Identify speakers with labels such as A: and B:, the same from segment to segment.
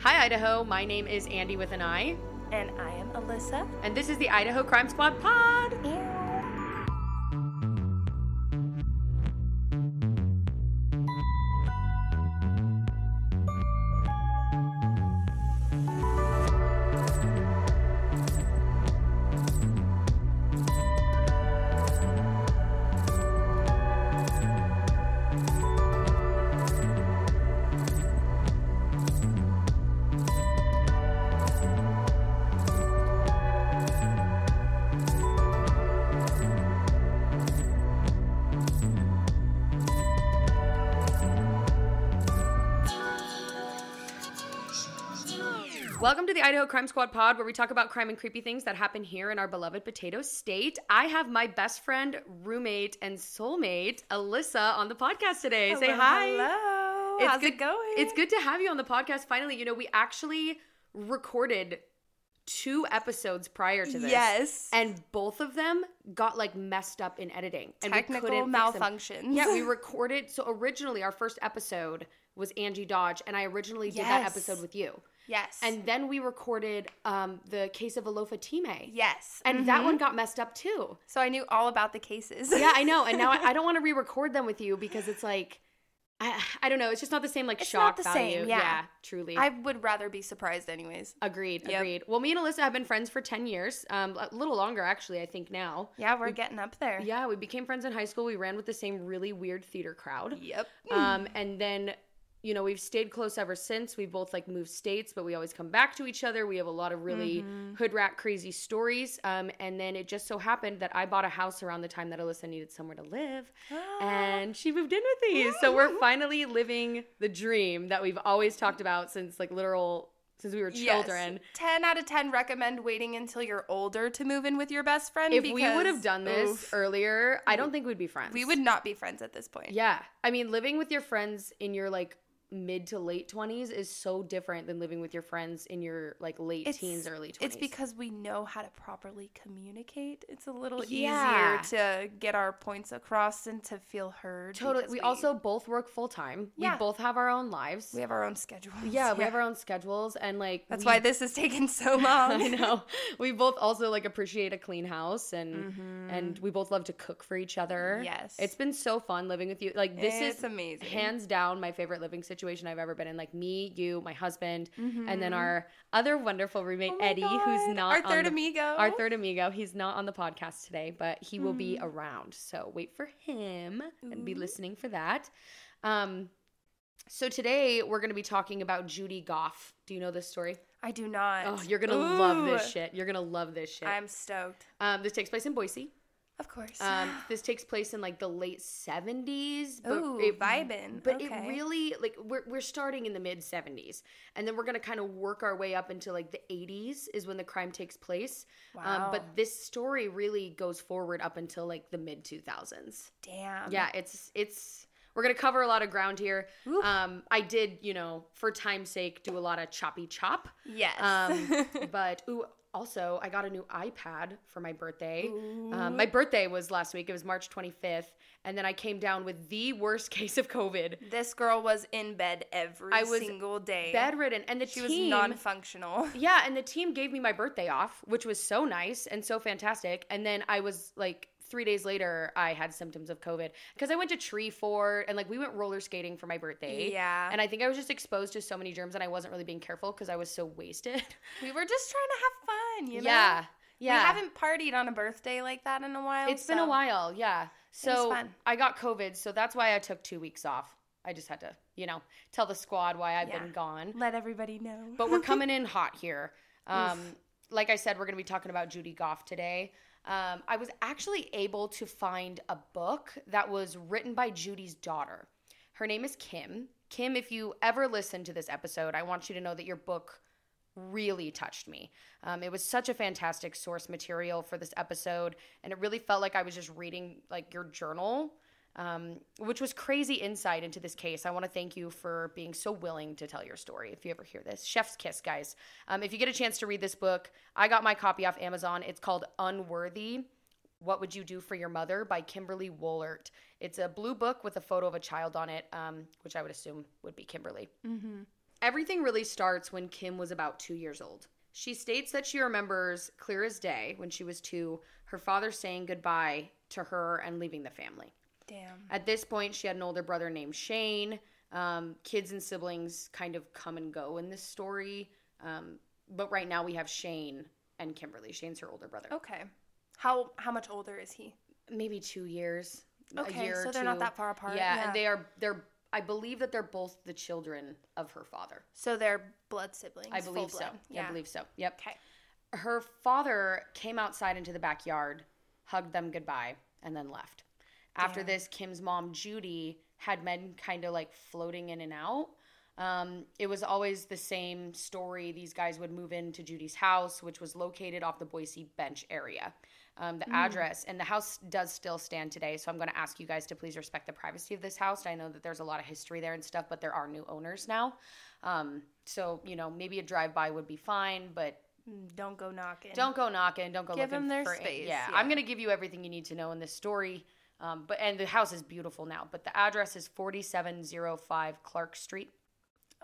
A: Hi, Idaho. My name is Andi with an I,
B: And I am Alyssa.
A: and this is the Idaho Crime Squad Pod. Idaho Crime Squad Pod, where we talk about crime and creepy things that happen here in our beloved potato state. I have my best friend, roommate, and soulmate, Alyssa, on the podcast today. Say hi.
B: Hello.
A: It's
B: How's
A: good-
B: it going?
A: It's good to have you on the podcast finally. You know, we actually recorded two episodes prior to this.
B: Yes.
A: And both of them got like messed up in editing. And we
B: Technical
A: couldn't fix
B: malfunctions.
A: Yeah, we recorded. So originally, our first episode was Angie Dodge, and I originally did that episode with you.
B: Yes.
A: And then we recorded um, the case of Alofa Time.
B: yes.
A: And that one got messed up too.
B: so I knew all about the cases.
A: Yeah, I know. And now I, I don't want to re-record them with you because it's like, I, I don't know. It's just not the same like
B: It's
A: shock
B: not the
A: value.
B: same, yeah.
A: truly.
B: I would rather be surprised anyways.
A: agreed.
B: Yep.
A: Agreed. Well, me and Alyssa have been friends for ten years. Um, a little longer actually. I think now.
B: Yeah, we're getting up there.
A: Yeah, we became friends in high school. We ran with the same really weird theater crowd.
B: Yep.
A: Um, and then, you know, we've stayed close ever since. We've both like moved states, but we always come back to each other. We have a lot of really
B: Mm-hmm.
A: hood rat crazy stories. Um, and then it just so happened that I bought a house around the time that Alyssa needed somewhere to live,
B: Ah.
A: and she moved in with me. So we're finally living the dream that we've always talked about since like literal since we were children.
B: Yes. 10 out of 10 recommend waiting until you're older to move in with your best friend.
A: If we would have done this
B: oof,
A: earlier, I don't think we'd be friends.
B: we would not be friends at this point.
A: Yeah. I mean, living with your friends in your like mid to late 20s is so different than living with your friends in your like late teens, early 20s.
B: It's because we know how to properly communicate. It's a little
A: Yeah.
B: easier to get our points across and to feel heard.
A: totally.
B: because
A: We also both work full time.
B: Yeah.
A: We both have our own lives.
B: we have our own schedules.
A: yeah, we have our own schedules and like
B: That's
A: we-
B: why this is taking so long.
A: I know. We both also like appreciate a clean house and
B: Mm-hmm.
A: and we both love to cook for each other.
B: Yes.
A: It's been so fun living with you. Like this
B: It's
A: is
B: amazing.
A: Hands down my favorite living situation I've ever been in. Like me, you, my husband, and then
B: Mhm.
A: our other wonderful roommate
B: Oh
A: Eddie who's not
B: our third
A: the-
B: amigo.
A: Our third amigo. He's not on the podcast today, but he will
B: Hmm.
A: be around. So wait for him and be listening for that. Um so today we're going to be talking about Judy Gough. Do you know this story?
B: I do not.
A: Oh, you're going to love this shit. You're going to love this shit.
B: I'm stoked.
A: Um, this takes place in Boise.
B: Of course.
A: Um, this takes place in like the late 70s. But
B: Ooh,
A: it,
B: vibin'.
A: But
B: Okay.
A: it really, like, we're, we're starting in the mid 70s. And then we're going to kind of work our way up into like the 80s is when the crime takes place. Um,
B: Wow.
A: but this story really goes forward up until like the mid 2000s.
B: Damn.
A: Yeah, it's, it's, we're going to cover a lot of ground here. Um, I did, you know, for time's sake, do a lot of choppy chop.
B: Yes.
A: Um, but ooh, also I got a new iPad for my birthday. Um, my birthday was last week. It was March 25th, and then I came down with the worst case of COVID,
B: this girl was in bed every
A: I was
B: single day.
A: bedridden, and the
B: She
A: team.
B: was non-functional.
A: yeah, and the team gave me my birthday off, which was so nice and so fantastic. And then I was like. Three days later, I had symptoms of COVID because I went to Treefort and like we went roller skating for my birthday.
B: Yeah.
A: And I think I was just exposed to so many germs and I wasn't really being careful because I was so wasted.
B: we were just trying to have fun, you know.
A: yeah. Yeah.
B: We haven't partied on a birthday like that in a while.
A: It's been a while, yeah. So. I got COVID, so that's why I took two weeks off. I just had to, you know, tell the squad why I've
B: Yeah.
A: been gone.
B: Let everybody know.
A: But we're coming in hot here. Um, like I said, we're going to be talking about Judy Gough today. Um, I was actually able to find a book that was written by Judy's daughter. Her name is Kim. Kim, if you ever listen to this episode, I want you to know that your book really touched me. Um, it was such a fantastic source material for this episode, and it really felt like I was just reading like your journal, um, which was crazy insight into this case. I want to thank you for being so willing to tell your story. If you ever hear this, Chef's Kiss, guys. Um, if you get a chance to read this book, I got my copy off Amazon. It's called Unworthy. What Would You Do for Your Mother by Kimberly Wohlert. It's a blue book with a photo of a child on it, um, which I would assume would be Kimberly.
B: Mm-hmm.
A: everything really starts when Kim was about two years old. She states that she remembers clear as day when she was two, her father saying goodbye to her and leaving the family.
B: Damn.
A: At this point, she had an older brother named Shane. Um, kids and siblings kind of come and go in this story. Um, but right now we have Shane and Kimberly. Shane's her older brother.
B: Okay. How how much older is he?
A: Maybe two years.
B: Okay,
A: year
B: so they're not that far apart.
A: Yeah,
B: Yeah.
A: and they are they're I believe that they're both the children of her father.
B: So they're blood siblings.
A: I believe so.
B: blood.
A: I believe so. Yep.
B: Okay.
A: Her father came outside into the backyard, hugged them goodbye, and then left. After this, Kim's mom, Judy, had men kind of like floating in and out. Um, it was always the same story. These guys would move into Judy's house, which was located off the Boise Bench area. Um, the address and the house does still stand today. So I'm going to ask you guys to please respect the privacy of this house. I know that there's a lot of history there and stuff, but there are new owners now. Um, so you know maybe a drive by would be fine, but
B: Mm, Don't go knocking.
A: don't go knocking. Don't go
B: Give
A: looking
B: them their
A: for
B: space,
A: Yeah,
B: yeah.
A: I'm gonna give you everything you need to know in this story. Um, but and the house is beautiful now. But the address is 4705 Clark Street.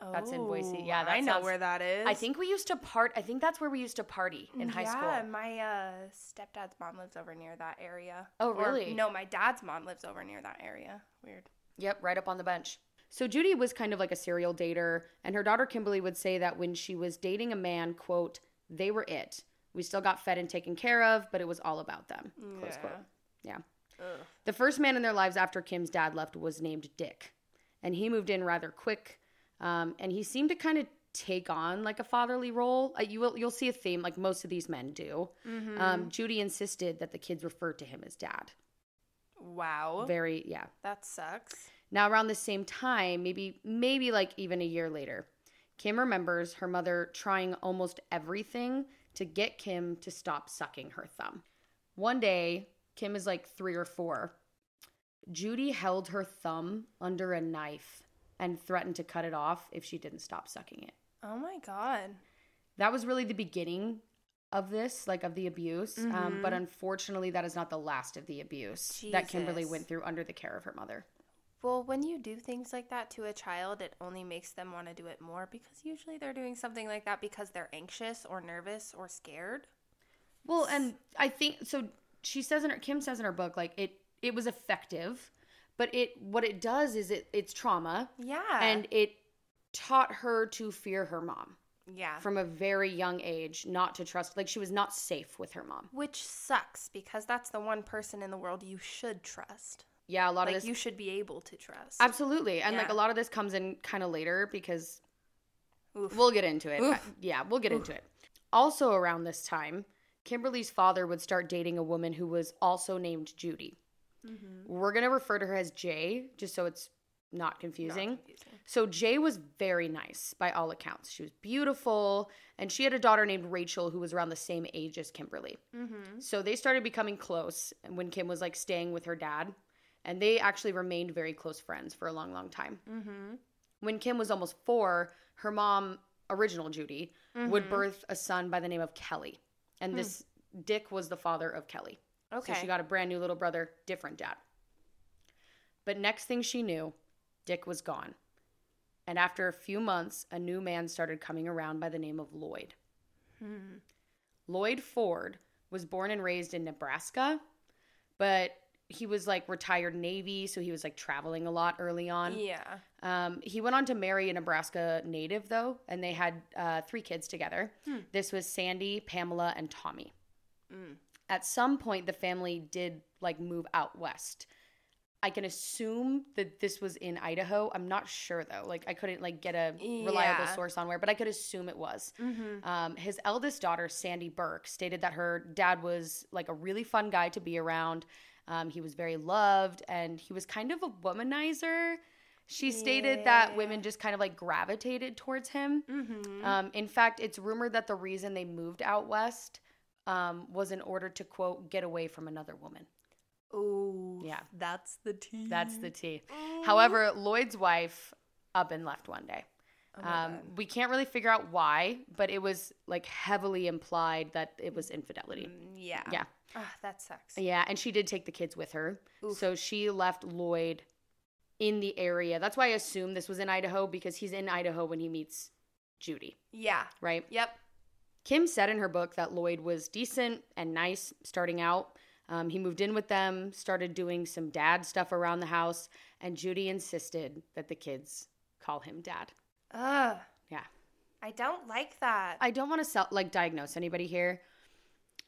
A: Oh, That's in Boise.
B: Oh,
A: Yeah,
B: I know
A: sounds-
B: where that is.
A: I think we used to part. I think that's where we used to party in high
B: yeah,
A: school.
B: my uh, stepdad's mom lives over near that area.
A: Oh,
B: Or,
A: really?
B: no, my dad's mom lives over near that area. Weird.
A: Yep, right up on the bench. So Judy was kind of like a serial dater, and her daughter Kimberly would say that when she was dating a man, quote, they were it. We still got fed and taken care of, but it was all about them. Close
B: Yeah.
A: quote. Yeah.
B: Ugh.
A: The first man in their lives after Kim's dad left was named Dick, and he moved in rather quick. Um, and he seemed to kind of take on like a fatherly role. Uh, you will you'll see a theme like most of these men do.
B: Mm-hmm.
A: Um, Judy insisted that the kids refer to him as dad.
B: Wow.
A: Very yeah.
B: that sucks.
A: Now around the same time, maybe maybe like even a year later, Kim remembers her mother trying almost everything to get Kim to stop sucking her thumb. One day, Kim is like 3 or 4. Judy held her thumb under a knife and threatened to cut it off if she didn't stop sucking it.
B: Oh my god.
A: That was really the beginning of this, like of the abuse. Um, but unfortunately, that is not the last of the abuse that Kimberly went through under the care of her mother.
B: Well, when you do things like that to a child, it only makes them want to do it more because usually they're doing something like that because they're anxious or nervous or scared.
A: Well, and I think so. She says in her Kim says in her book like it it was effective, but it what it does is it it's trauma
B: Yeah.
A: and it taught her to fear her mom
B: yeah.
A: from a very young age, not to trust like she was not safe with her mom.
B: Which sucks because that's the one person in the world you should trust.
A: Yeah, a lot
B: Like
A: of this
B: you should be able to trust.
A: absolutely, and like a lot of this comes in kind of later because
B: Oof.
A: We'll get into it.
B: Oof.
A: Yeah, we'll get into it. Also, around this time, Kimberly's father would start dating a woman who was also named Judy.
B: Mhm.
A: We're going to refer to her as Jay, just so it's not
B: Not
A: confusing.
B: confusing.
A: So, Jay was very nice by all accounts. She was beautiful, and she had a daughter named Rachel who was around the same age as Kimberly.
B: Mhm.
A: So, they started becoming close when Kim was like staying with her dad, and they actually remained very close friends for a long, long time
B: Mhm.
A: when Kim was almost four, her mom, original Judy, would
B: Mhm.
A: birth a son by the name of Kelly. And this Dick was the father of Kelly.
B: Okay.
A: So she got a brand new little brother, different dad. But next thing she knew, Dick was gone. And after a few months, a new man started coming around by the name of Lloyd.
B: Hmm.
A: Lloyd Ford was born and raised in Nebraska, but he was like retired Navy, so he was like traveling a lot early on.
B: Yeah.
A: Um, he went on to marry a Nebraska native, though, and they had uh, three kids together.
B: Hmm.
A: This was Sandy, Pamela, and Tommy.
B: Mm.
A: At some point, the family did like move out west. I can assume that this was in Idaho. I'm not sure though. Like I couldn't like get a reliable
B: Yeah.
A: source on where, but I could assume it was.
B: Mm-hmm.
A: Um, his eldest daughter, Sandy Burke, stated that her dad was like a really fun guy to be around. Um, he was very loved and he was kind of a womanizer. She stated that women just kind of like gravitated towards him.
B: Mm-hmm.
A: Um, in fact, it's rumored that the reason they moved out west um, was in order to, quote, get away from another woman.
B: oh.
A: Yeah.
B: That's the tea.
A: That's the tea.
B: Mm.
A: However, Lloyd's wife up and left one day.
B: Oh
A: Um, we can't really figure out why, but it was like heavily implied that it was infidelity.
B: Mm, yeah.
A: Yeah.
B: Ah, that sucks.
A: Yeah, and she did take the kids with her.
B: Oof.
A: So she left Lloyd in the area. That's why I assume this was in Idaho because he's in Idaho when he meets Judy,
B: Yeah.
A: right?
B: Yep.
A: Kim said in her book that Lloyd was decent and nice starting out. Um, he moved in with them, started doing some dad stuff around the house, and Judy insisted that the kids call him dad.
B: Ugh.
A: Yeah.
B: I don't like that.
A: I don't want to sell, like diagnose anybody here,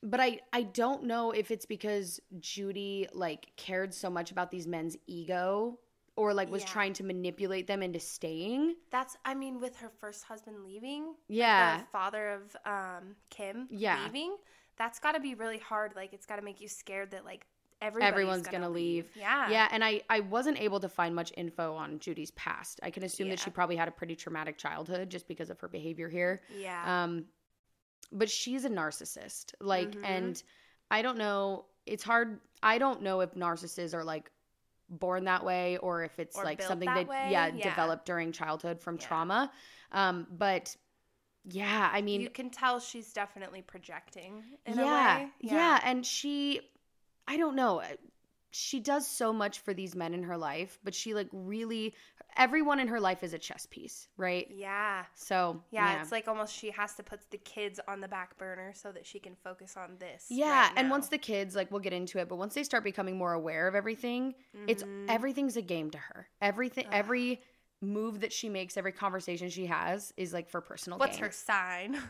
A: but I I don't know if it's because Judy like cared so much about these men's ego or like was
B: Yeah.
A: trying to manipulate them into staying.
B: That's I mean, with her first husband leaving,
A: Yeah.
B: the father of um Kim
A: Yeah.
B: leaving, that's got to be really hard. Like it's got to make you scared that like everybody's
A: Everyone's gonna, leave.
B: Yeah.
A: Yeah, and I I wasn't able to find much info on Judy's past. I can assume that she probably had a pretty traumatic childhood just because of her behavior here.
B: Yeah.
A: Um but she's a narcissist. Like
B: Mhm.
A: and I don't know, it's hard I don't know if narcissists are like born that way or if it's
B: Or
A: like something
B: that
A: that yeah,
B: yeah.
A: developed during childhood from
B: Yeah.
A: trauma. Um but yeah, I mean
B: you can tell she's definitely projecting in
A: yeah,
B: a way.
A: yeah, and she, I don't know, she does so much for these men in her life, but she like really, everyone in her life is a chess piece, right?
B: Yeah.
A: So
B: Yeah, it's like almost she has to put the kids on the back burner so that she can focus on this.
A: yeah,
B: right
A: and once the kids like we'll get into it, but once they start becoming more aware of everything, it's
B: Mhm.
A: everything's a game to her. Everything,
B: Ugh.
A: every move that she makes, every conversation she has is like for personal
B: What's
A: gain.
B: her sign?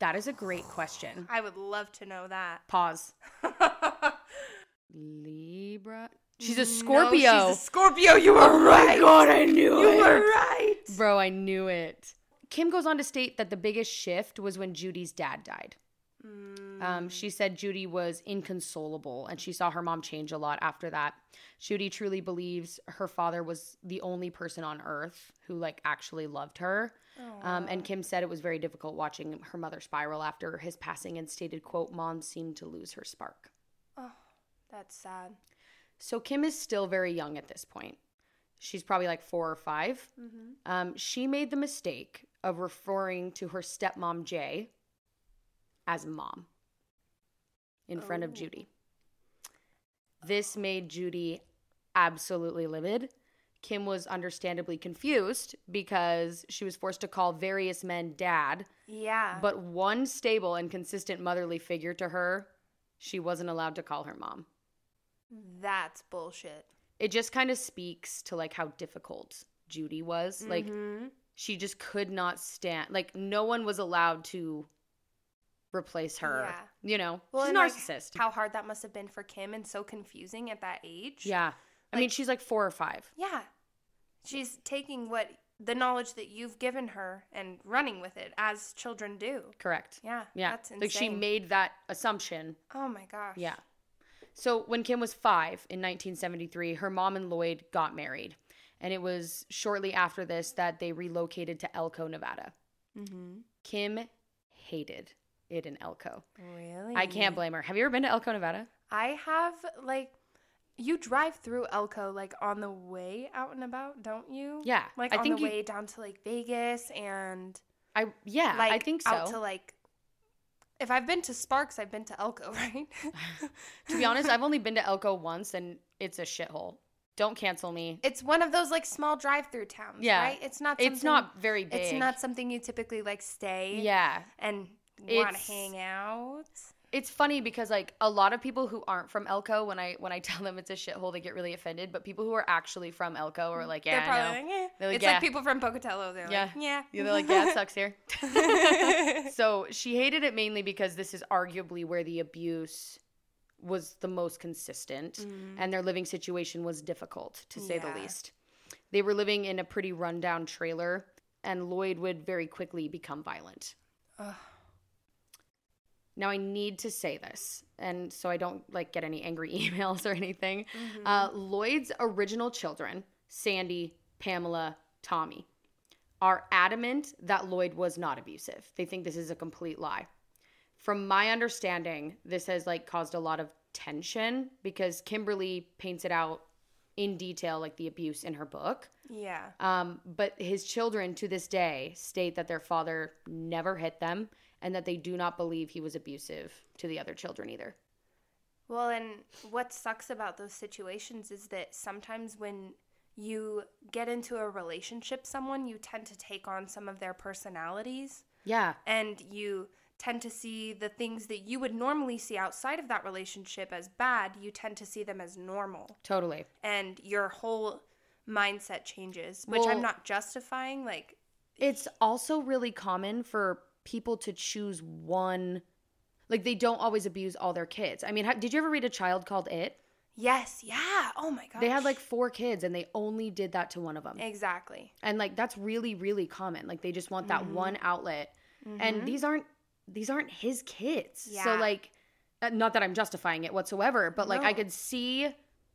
A: That is a great question.
B: I would love to know that.
A: Pause. Libra. She's a
B: No,
A: Scorpio.
B: she's a Scorpio. You were
A: Oh my
B: right.
A: god, I knew
B: You
A: it.
B: were right.
A: Bro, I knew it. Kim goes on to state that the biggest shift was when Judy's dad died.
B: Mm.
A: Um, she said Judy was inconsolable and she saw her mom change a lot after that. Judy truly believes her father was the only person on earth who like actually loved her. Um, and Kim said it was very difficult watching her mother spiral after his passing and stated, quote, Mom seemed to lose her spark.
B: Oh, that's sad.
A: So Kim is still very young at this point. She's probably like four or 5
B: Mm-hmm.
A: Um, she made the mistake of referring to her stepmom Jay as mom in front of
B: Oh.
A: Judy. This made Judy absolutely livid. Kim was understandably confused because she was forced to call various men dad,
B: Yeah.
A: but one stable and consistent motherly figure to her, she wasn't allowed to call her mom.
B: That's bullshit.
A: It just kind of speaks to like how difficult Judy was. Like
B: Mhm.
A: she just could not stand like no one was allowed to replace her
B: Yeah.
A: you know
B: Well,
A: she's a
B: and, like,
A: narcissist
B: how hard that must have been for Kim and so confusing at that age.
A: yeah i mean she's like four or five
B: Yeah. She's taking what the knowledge that you've given her and running with it as children do.
A: correct
B: Yeah.
A: yeah
B: That's insane.
A: like she made that assumption
B: Oh my gosh.
A: yeah so when kim was five in 1973 her mom and lloyd got married and it was shortly after this that they relocated to elko nevada
B: Mm-hmm.
A: kim hated it in elko
B: Really?
A: i can't blame her have you ever been to elko nevada
B: I have like you drive through Elko like on the way out and about, don't you?
A: yeah
B: Like
A: i
B: on
A: think
B: the
A: you
B: way down to like Vegas and
A: i yeah
B: like
A: i think so
B: out to like if I've been to Sparks, I've been to Elko, right?
A: To be honest, I've only been to Elko once and it's a shithole. Don't cancel me.
B: it's one of those like small drive-through towns,
A: Yeah.
B: right? It's not.
A: It's not very big.
B: It's not something you typically like stay.
A: Yeah.
B: and want to hang out.
A: It's funny because like a lot of people who aren't from Elko, when I when I tell them it's a shithole, they get really offended. But people who are actually from Elko are like, yeah,
B: They're probably like, eh.
A: They're like,
B: it's
A: "Yeah."
B: like people from Pocatello. They're
A: Yeah.
B: like, yeah,
A: Yeah, they're like, yeah, it sucks here. so she hated it mainly because this is arguably where the abuse was the most consistent
B: Mm.
A: and their living situation was difficult to say
B: Yeah.
A: the least. They were living in a pretty rundown trailer and Lloyd would very quickly become violent.
B: Ugh.
A: Now I need to say this and so I don't like get any angry emails or anything.
B: Mhm.
A: Uh, Lloyd's original children, Sandy, Pamela, Tommy, are adamant that Lloyd was not abusive. They think this is a complete lie. From my understanding, this has like caused a lot of tension because Kimberly paints it out in detail, like the abuse in her book.
B: yeah.
A: Um, but his children to this day state that their father never hit them and that they do not believe he was abusive to the other children either.
B: Well, and what sucks about those situations is that sometimes when you get into a relationship someone, you tend to take on some of their personalities
A: Yeah.
B: and you tend to see the things that you would normally see outside of that relationship as bad, you tend to see them as normal.
A: Totally.
B: And your whole mindset changes, which
A: Well-
B: I'm not justifying. Like,
A: It's also really common for people to choose one like they don't always abuse all their kids. I mean, how, did you ever read a child called It?
B: yes, yeah. Oh my god.
A: They had like four kids and they only did that to one of them.
B: Exactly.
A: And like that's really really common. Like they just want that
B: Mm-hmm.
A: one outlet. And these aren't these aren't his kids.
B: Yeah.
A: So like uh, not that I'm justifying it whatsoever, but like I could see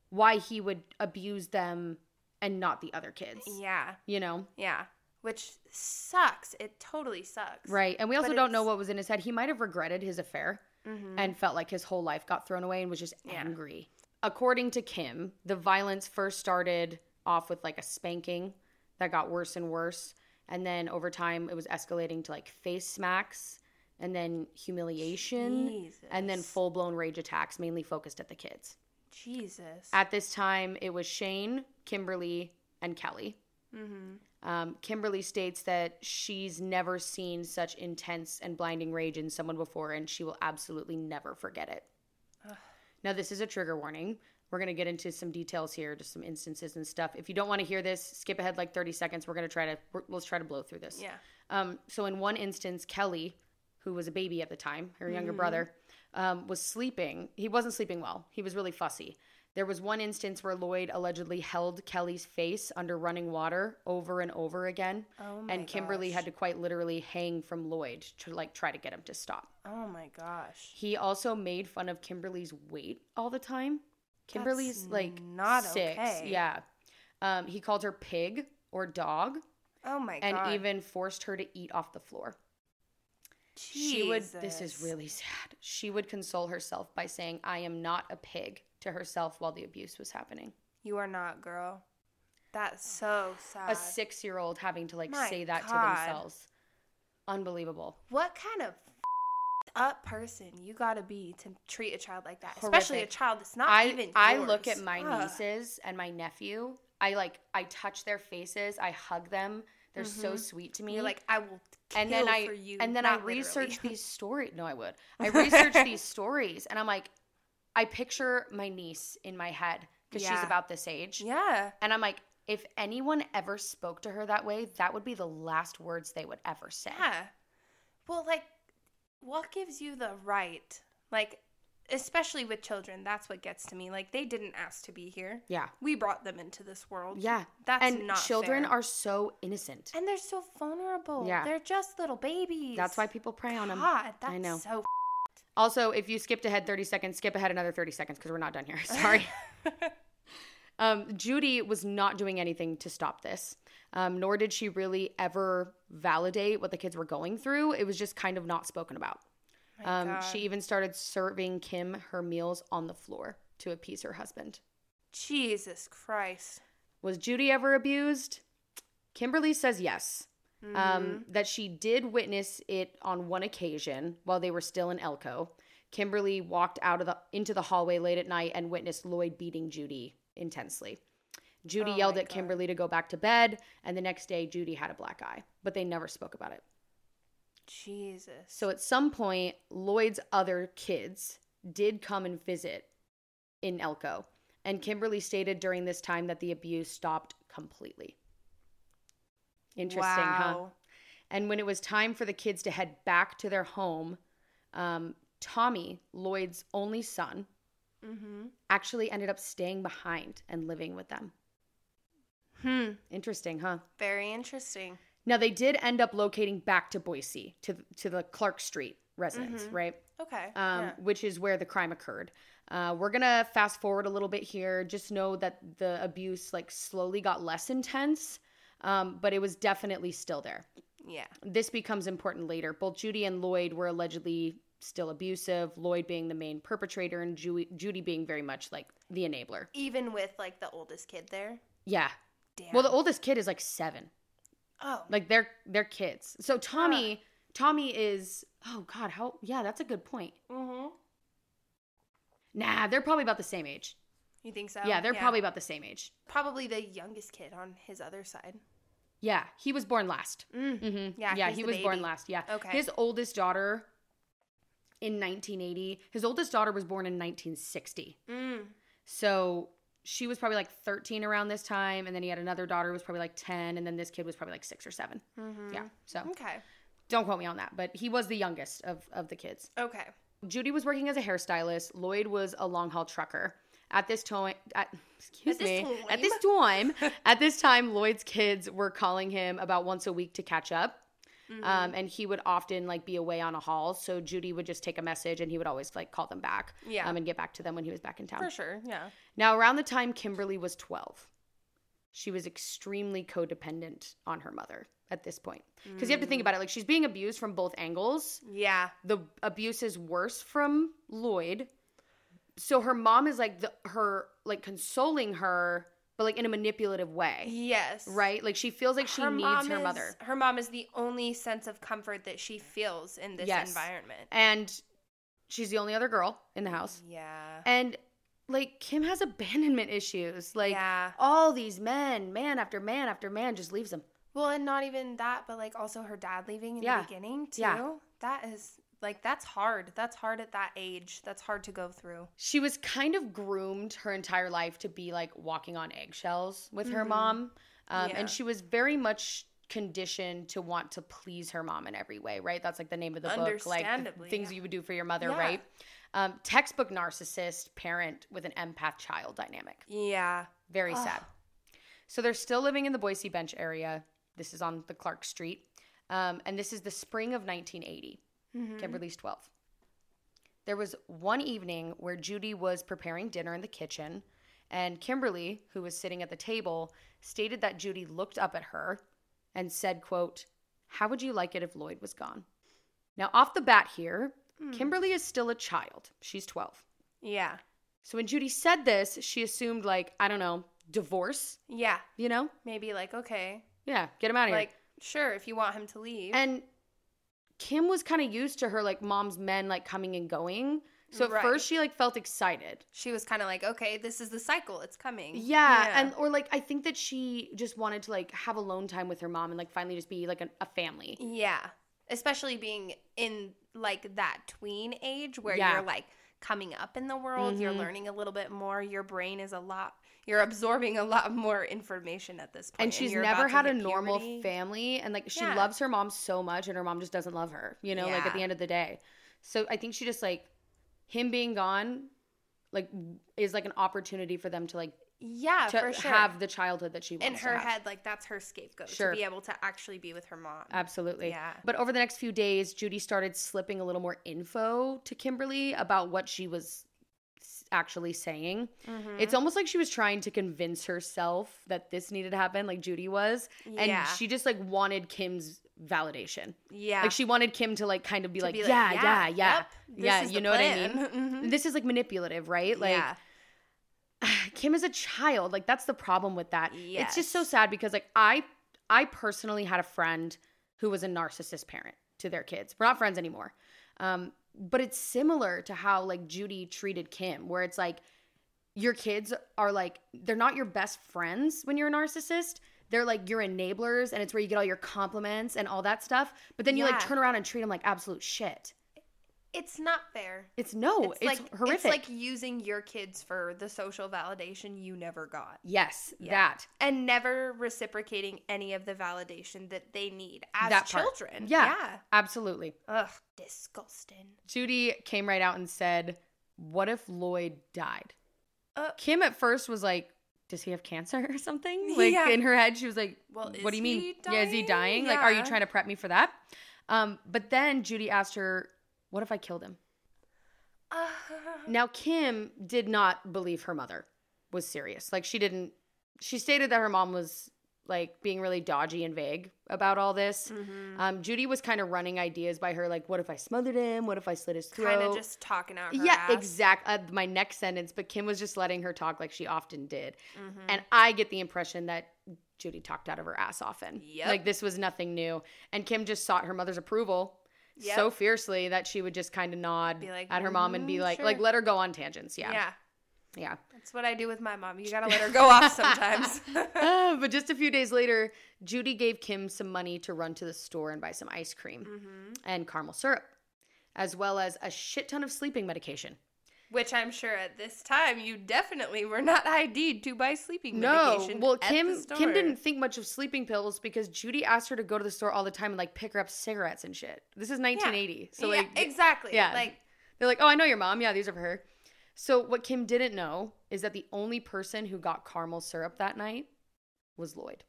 A: why he would abuse them and not the other kids.
B: Yeah.
A: You know?
B: Yeah. Which sucks. It totally sucks.
A: Right. And we also
B: But
A: don't know what was in his head. He might have regretted his affair
B: Mhm.
A: and felt like his whole life got thrown away and was just
B: Yeah.
A: angry. According to Kim, the violence first started off with like a spanking that got worse and worse. And then over time, it was escalating to like face smacks and then humiliation and then full blown rage attacks, mainly focused at the kids.
B: Jesus.
A: At this time, it was Shane, Kimberly, and Kelly.
B: Mm-hmm.
A: Um, Kimberly states that she's never seen such intense and blinding rage in someone before, and she will absolutely never forget it.
B: Ugh.
A: Now, this is a trigger warning. We're going to get into some details here, just some instances and stuff. If you don't want to hear this, skip ahead like 30 seconds. We're going to try to, we're, let's try to blow through this.
B: Yeah.
A: Um, so, in one instance, Kelly, who was a baby at the time, her younger
B: Mm-hmm.
A: brother, um, was sleeping. He wasn't sleeping well. He was really fussy. There was one instance where Lloyd allegedly held Kelly's face under running water over and over again,
B: Oh my
A: and Kimberly
B: gosh.
A: had to quite literally hang from Lloyd to like try to get him to stop.
B: Oh my gosh.
A: He also made fun of Kimberly's weight all the time. Kimberly's
B: That's
A: like
B: not
A: six,
B: okay.
A: yeah. Um, he called her pig or dog,
B: Oh my
A: and
B: god.
A: even forced her to eat off the floor. She would this is really sad. She would console herself by saying, I am not a pig to herself while the abuse was happening.
B: You are not, girl. That's so sad.
A: A six year old having to like
B: My
A: say that to themselves. Unbelievable.
B: what kind of up person you gotta be to treat a child like that, especially a child that's not
A: I
B: even.
A: I look at my
B: Ugh.
A: nieces and my nephew. I like I touch their faces, I hug them. They're so
B: Mhm.
A: sweet to me.
B: You're like, I will kill
A: and then I
B: you.
A: and then I research these stories. No, I would. I research these stories, and I'm like, I picture my niece in my head because she's about this age,
B: yeah.
A: and I'm like, if anyone ever spoke to her that way, that would be the last words they would ever say.
B: Yeah. Well, like, what gives you the right? Like, especially with children, that's what gets to me. Like, they didn't ask to be here.
A: Yeah,
B: We brought them into this world.
A: yeah.
B: That's
A: and
B: not
A: children
B: fair.
A: are so innocent.
B: And they're so vulnerable.
A: Yeah.
B: They're just little babies.
A: That's why people prey on them.
B: God, that's
A: know.
B: so.
A: Also, if you skipped ahead 30 seconds, skip ahead another 30 seconds because we're not done here. Sorry. um, Judy was not doing anything to stop this, um, nor did she really ever validate what the kids were going through. It was just kind of not spoken about. Um, she even started serving Kim her meals on the floor to appease her husband.
B: Jesus Christ.
A: Was Judy ever abused? Kimberly says yes.
B: Mm-hmm.
A: Um, that she did witness it on one occasion while they were still in Elko. Kimberly walked out of the into the hallway late at night and witnessed Lloyd beating Judy intensely. Judy
B: Oh
A: yelled at
B: God.
A: Kimberly to go back to bed, and the next day Judy had a black eye, but they never spoke about it.
B: Jesus.
A: So at some point, Lloyd's other kids did come and visit in Elko, and Kimberly stated during this time that the abuse stopped completely. Interesting, huh? And when it was time for the kids to head back to their home, um, Tommy, Lloyd's only son,
B: Mm-hmm.
A: actually ended up staying behind and living with them.
B: Hmm.
A: Interesting, huh?
B: Very interesting.
A: Now they did end up locating back to Boise to to the Clark Street residence,
B: Mhm.
A: right?
B: Okay.
A: Um,
B: yeah.
A: which is where the crime occurred. Uh, we're gonna fast forward a little bit here. Just know that the abuse like slowly got less intense, um, but it was definitely still there.
B: Yeah.
A: this becomes important later. Both Judy and Lloyd were allegedly still abusive, Lloyd being the main perpetrator and Ju- Judy being very much like the enabler.
B: Even with like the oldest kid there.
A: Yeah.
B: Damn.
A: Well, the oldest kid is like 7.
B: oh.
A: Like they're they're kids. So Tommy Tommy is oh god, how Yeah, that's a good point.
B: Mm-hmm.
A: Nah, they're probably about the same age.
B: You think so?
A: Yeah, they're probably about the same age.
B: probably the youngest kid on his other side.
A: Yeah, he was born last.
B: Mm.
A: hmm
B: Yeah,
A: yeah, he was born last. Yeah.
B: Okay.
A: His oldest daughter in 1980. His oldest daughter was born in 1960.
B: Mm.
A: So she was probably like 13 around this time, and then he had another daughter who was probably like 10, and then this kid was probably like six or 7
B: Mm-hmm.
A: Yeah. So
B: Okay.
A: don't quote me on that, but he was the youngest of of the kids.
B: Okay.
A: Judy was working as a hairstylist. Lloyd was a long haul trucker. At this time, at, excuse
B: At
A: me,
B: time.
A: at this time, at this time, Lloyd's kids were calling him about once a week to catch up.
B: Mm-hmm.
A: Um, and he would often like be away on a haul, so Judy would just take a message, and he would always like call them back,
B: Yeah.
A: um, and get back to them when he was back in town.
B: For sure. Yeah.
A: Now, around the time Kimberly was 12, she was extremely codependent on her mother at this point. Because you have to
B: Mm.
A: think about it like she's being abused from both angles.
B: Yeah.
A: The abuse is worse from Lloyd. So her mom is like the, her like consoling her, but like in a manipulative way.
B: Yes.
A: Right? Like she feels like she needs her
B: is-
A: mother.
B: Her mom is the only sense of comfort that she feels in this
A: Yes.
B: environment.
A: And she's the only other girl in the house.
B: Yeah.
A: And like Kim has abandonment issues. Like
B: yeah.
A: all these men, man after man after man just leaves them.
B: Well, and not even that, but like also her dad leaving in
A: Yeah.
B: the beginning too.
A: Yeah.
B: That is like that's hard. That's hard at that age. That's hard to go through.
A: she was kind of groomed her entire life to be like walking on eggshells with her mom um,
B: Yeah.
A: and she was very much conditioned to want to please her mom in every way right that's like the name of the book like the things
B: yeah.
A: you would do for your mother
B: Yeah.
A: right um, textbook narcissist parent with an empath child dynamic
B: Yeah.
A: very sad so they're still living in the boise bench area this is on the clark street um, and this is the spring of 1980 Mm-hmm. kimberly's 12 there was one evening where Judy was preparing dinner in the kitchen, and Kimberly, who was sitting at the table, stated that Judy looked up at her and said, quote, How would you like it if Lloyd was gone? Now, off the bat here, hmm. Kimberly is still a child. She's 12.
B: Yeah.
A: So when Judy said this, she assumed, like, I don't know, divorce,
B: Yeah.
A: you know?
B: Maybe like okay,
A: Yeah, get him out of here.
B: like sure if you want him to leave.
A: And Kim was kind of used to her, like, mom's men, like, coming and going. So at
B: Right.
A: first she, like, felt excited.
B: she was kind of like, okay, this is the cycle. It's coming.
A: Yeah, and or like I think that she just wanted to like have alone time with her mom and like finally just be like a, a family.
B: yeah, especially being in like that tween age where
A: Yeah.
B: you're like coming up in the world, you're
A: Mhm.
B: learning a little bit more. Your brain is a lot. You're absorbing a lot more information at this point,
A: And she's
B: you're
A: never had a normal
B: puberty.
A: family and like she
B: Yeah.
A: loves her mom so much and her mom just doesn't love her, you know, like at the end of the day. So I think she just like him being gone like is like an opportunity for them to like
B: Yeah,
A: to
B: for sure.
A: have the childhood that she wants
B: in her head, like that's her scapegoat
A: Sure.
B: to be able to actually be with her mom.
A: Absolutely.
B: Yeah.
A: But over the next few days, Judy started slipping a little more info to Kimberly about what she was actually saying.
B: Mm-hmm.
A: It's almost like she was trying to convince herself that this needed to happen, like Judy was. And she just like wanted Kim's validation.
B: yeah,
A: Like she wanted Kim to like kind of be, like,
B: be like,
A: yeah, yeah, yeah.
B: yep,
A: yeah, you know what I
B: plan."
A: mean?
B: Mhm.
A: This is like manipulative, right? Like
B: yeah,
A: Kim is a child. Like that's the problem with that. It's just so sad because like I I personally had a friend who was a narcissist parent to their kids. We're not friends anymore. Um, but it's similar to how like Judy treated Kim, where it's like your kids are like they're not your best friends when you're a narcissist. They're like your enablers, and it's where you get all your compliments and all that stuff. But then you like turn around and treat them like absolute shit.
B: It's not fair.
A: It's no, it's,
B: like
A: horrific.
B: It's like using your kids for the social validation you never got.
A: yes,
B: Yeah.
A: that.
B: And never reciprocating any of the validation that they need as
A: That
B: children.
A: Yeah.
B: Yeah.
A: Absolutely.
B: Ugh, disgusting.
A: Judy came right out and said, What if Lloyd died?
B: Uh,
A: Kim at first was like, Does he have cancer or something? Like
B: Yeah.
A: in her head, she was like,
B: Well,
A: What
B: is
A: do you mean?
B: he
A: Yeah, is he
B: dying?
A: dying? Like, are you trying to prep me for that? Um, but then Judy asked her, What if I killed him?
B: uh,
A: Now, Kim did not believe her mother was serious. Like, she didn't, she stated that her mom was like being really dodgy and vague about all this.
B: mhm.
A: Um, Judy was kind of running ideas by her, like, what if I smothered him? What if I slit his throat?
B: kind of just talking out her
A: yeah, exactly. Uh, my next sentence, but Kim was just letting her talk like she often did,
B: Mhm.
A: and I get the impression that Judy talked out of her ass often.
B: Yep.
A: Like this was nothing new, and Kim just sought her mother's approval
B: Yep.
A: so fiercely that she would just kind of nod
B: like,
A: at her mom and be
B: "Mhm,
A: like,
B: sure."
A: like let her go on tangents. Yeah.
B: yeah.
A: Yeah.
B: That's what I do with my mom. You gotta let her go off sometimes.
A: Ah, but just a few days later, Judy gave Kim some money to run to the store and buy some ice cream
B: Mm-hmm.
A: and caramel syrup, as well as a shit ton of sleeping medication.
B: Which I'm sure at this time you definitely were not ID'd to buy sleeping
A: No,
B: medication.
A: well,
B: at the
A: Kim. Kim didn't think much of sleeping pills because Judy asked her to go to the store all the time and like pick her up cigarettes and shit. This is 1980, so
B: yeah,
A: like
B: exactly.
A: yeah.
B: Like
A: they're like, "Oh, I know your mom. Yeah, these are for her." So what Kim didn't know is that the only person who got caramel syrup that night was Lloyd.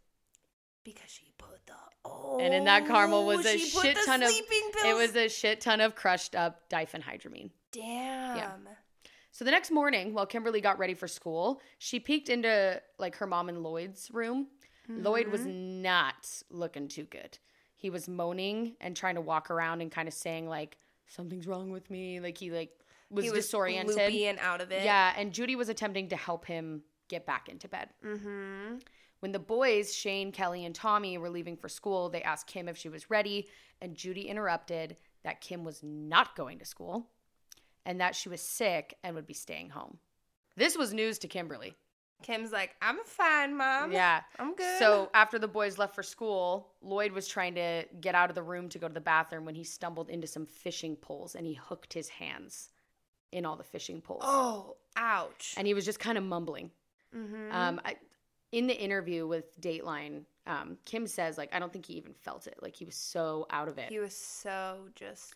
B: because she put the oh,
A: And in that caramel was
B: oh, a
A: shit ton of
B: sleeping
A: it was a shit ton of crushed up diphenhydramine.
B: damn.
A: So the next morning, while Kimberly got ready for school, she peeked into like her mom and Lloyd's room. Lloyd was
B: Mm-hmm.
A: not looking too good. He was moaning and trying to walk around and kind of saying like something's wrong with me. Like he like was,
B: he was
A: disoriented.
B: loopy and out of it.
A: Yeah, and Judy was attempting to help him get back into bed.
B: Mm-hmm.
A: When the boys, Shane, Kelly, and Tommy, were leaving for school, they asked Kim if she was ready, and Judy interrupted that Kim was not going to school and that she was sick and would be staying home. This was news to Kimberly.
B: Kim's like, I'm fine, mom.
A: Yeah.
B: I'm good.
A: So after the boys left for school, Lloyd was trying to get out of the room to go to the bathroom when he stumbled into some fishing poles and he hooked his hands in all the fishing poles.
B: oh, ouch.
A: And he was just kind of mumbling.
B: mm-hmm.
A: Um, I, in the interview with Dateline, um, Kim says like I don't think he even felt it. Like he was so out of it.
B: he was so just.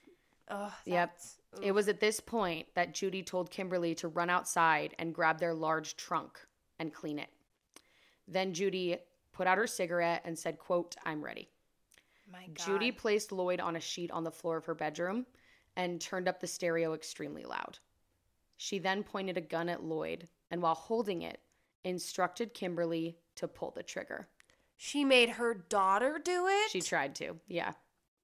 B: Oh,
A: Yep.
B: that's-
A: It was at this point that Judy told Kimberly to run outside and grab their large trunk and clean it. Then Judy put out her cigarette and said, "quote I'm ready."
B: My God.
A: Judy placed Lloyd on a sheet on the floor of her bedroom and turned up the stereo extremely loud. She then pointed a gun at Lloyd and while holding it, instructed Kimberly to pull the trigger.
B: She made her daughter do it.
A: She tried to. Yeah.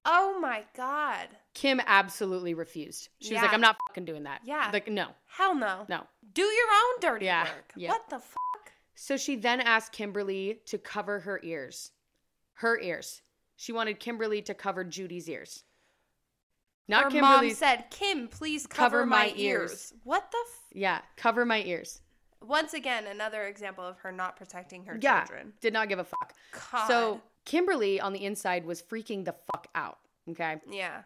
B: Oh my God.
A: Kim absolutely refused. She was like, I'm not fucking doing that.
B: Yeah.
A: Like, no,
B: Hell no.
A: no.
B: Do your own dirty
A: Yeah,
B: work.
A: yeah.
B: What the fuck?
A: So she then asked Kimberly to cover her ears. Her ears. She wanted Kimberly to cover Judy's ears. Not Kimberly.
B: her mom said, "Kim, please cover,
A: Cover
B: my,
A: my
B: ears.
A: ears.
B: What the? F-
A: yeah, cover my ears.
B: Once again, another example of her not protecting her
A: Yeah,
B: children.
A: did not give a fuck.
B: God.
A: So Kimberly on the inside was freaking the fuck out. Okay.
B: yeah,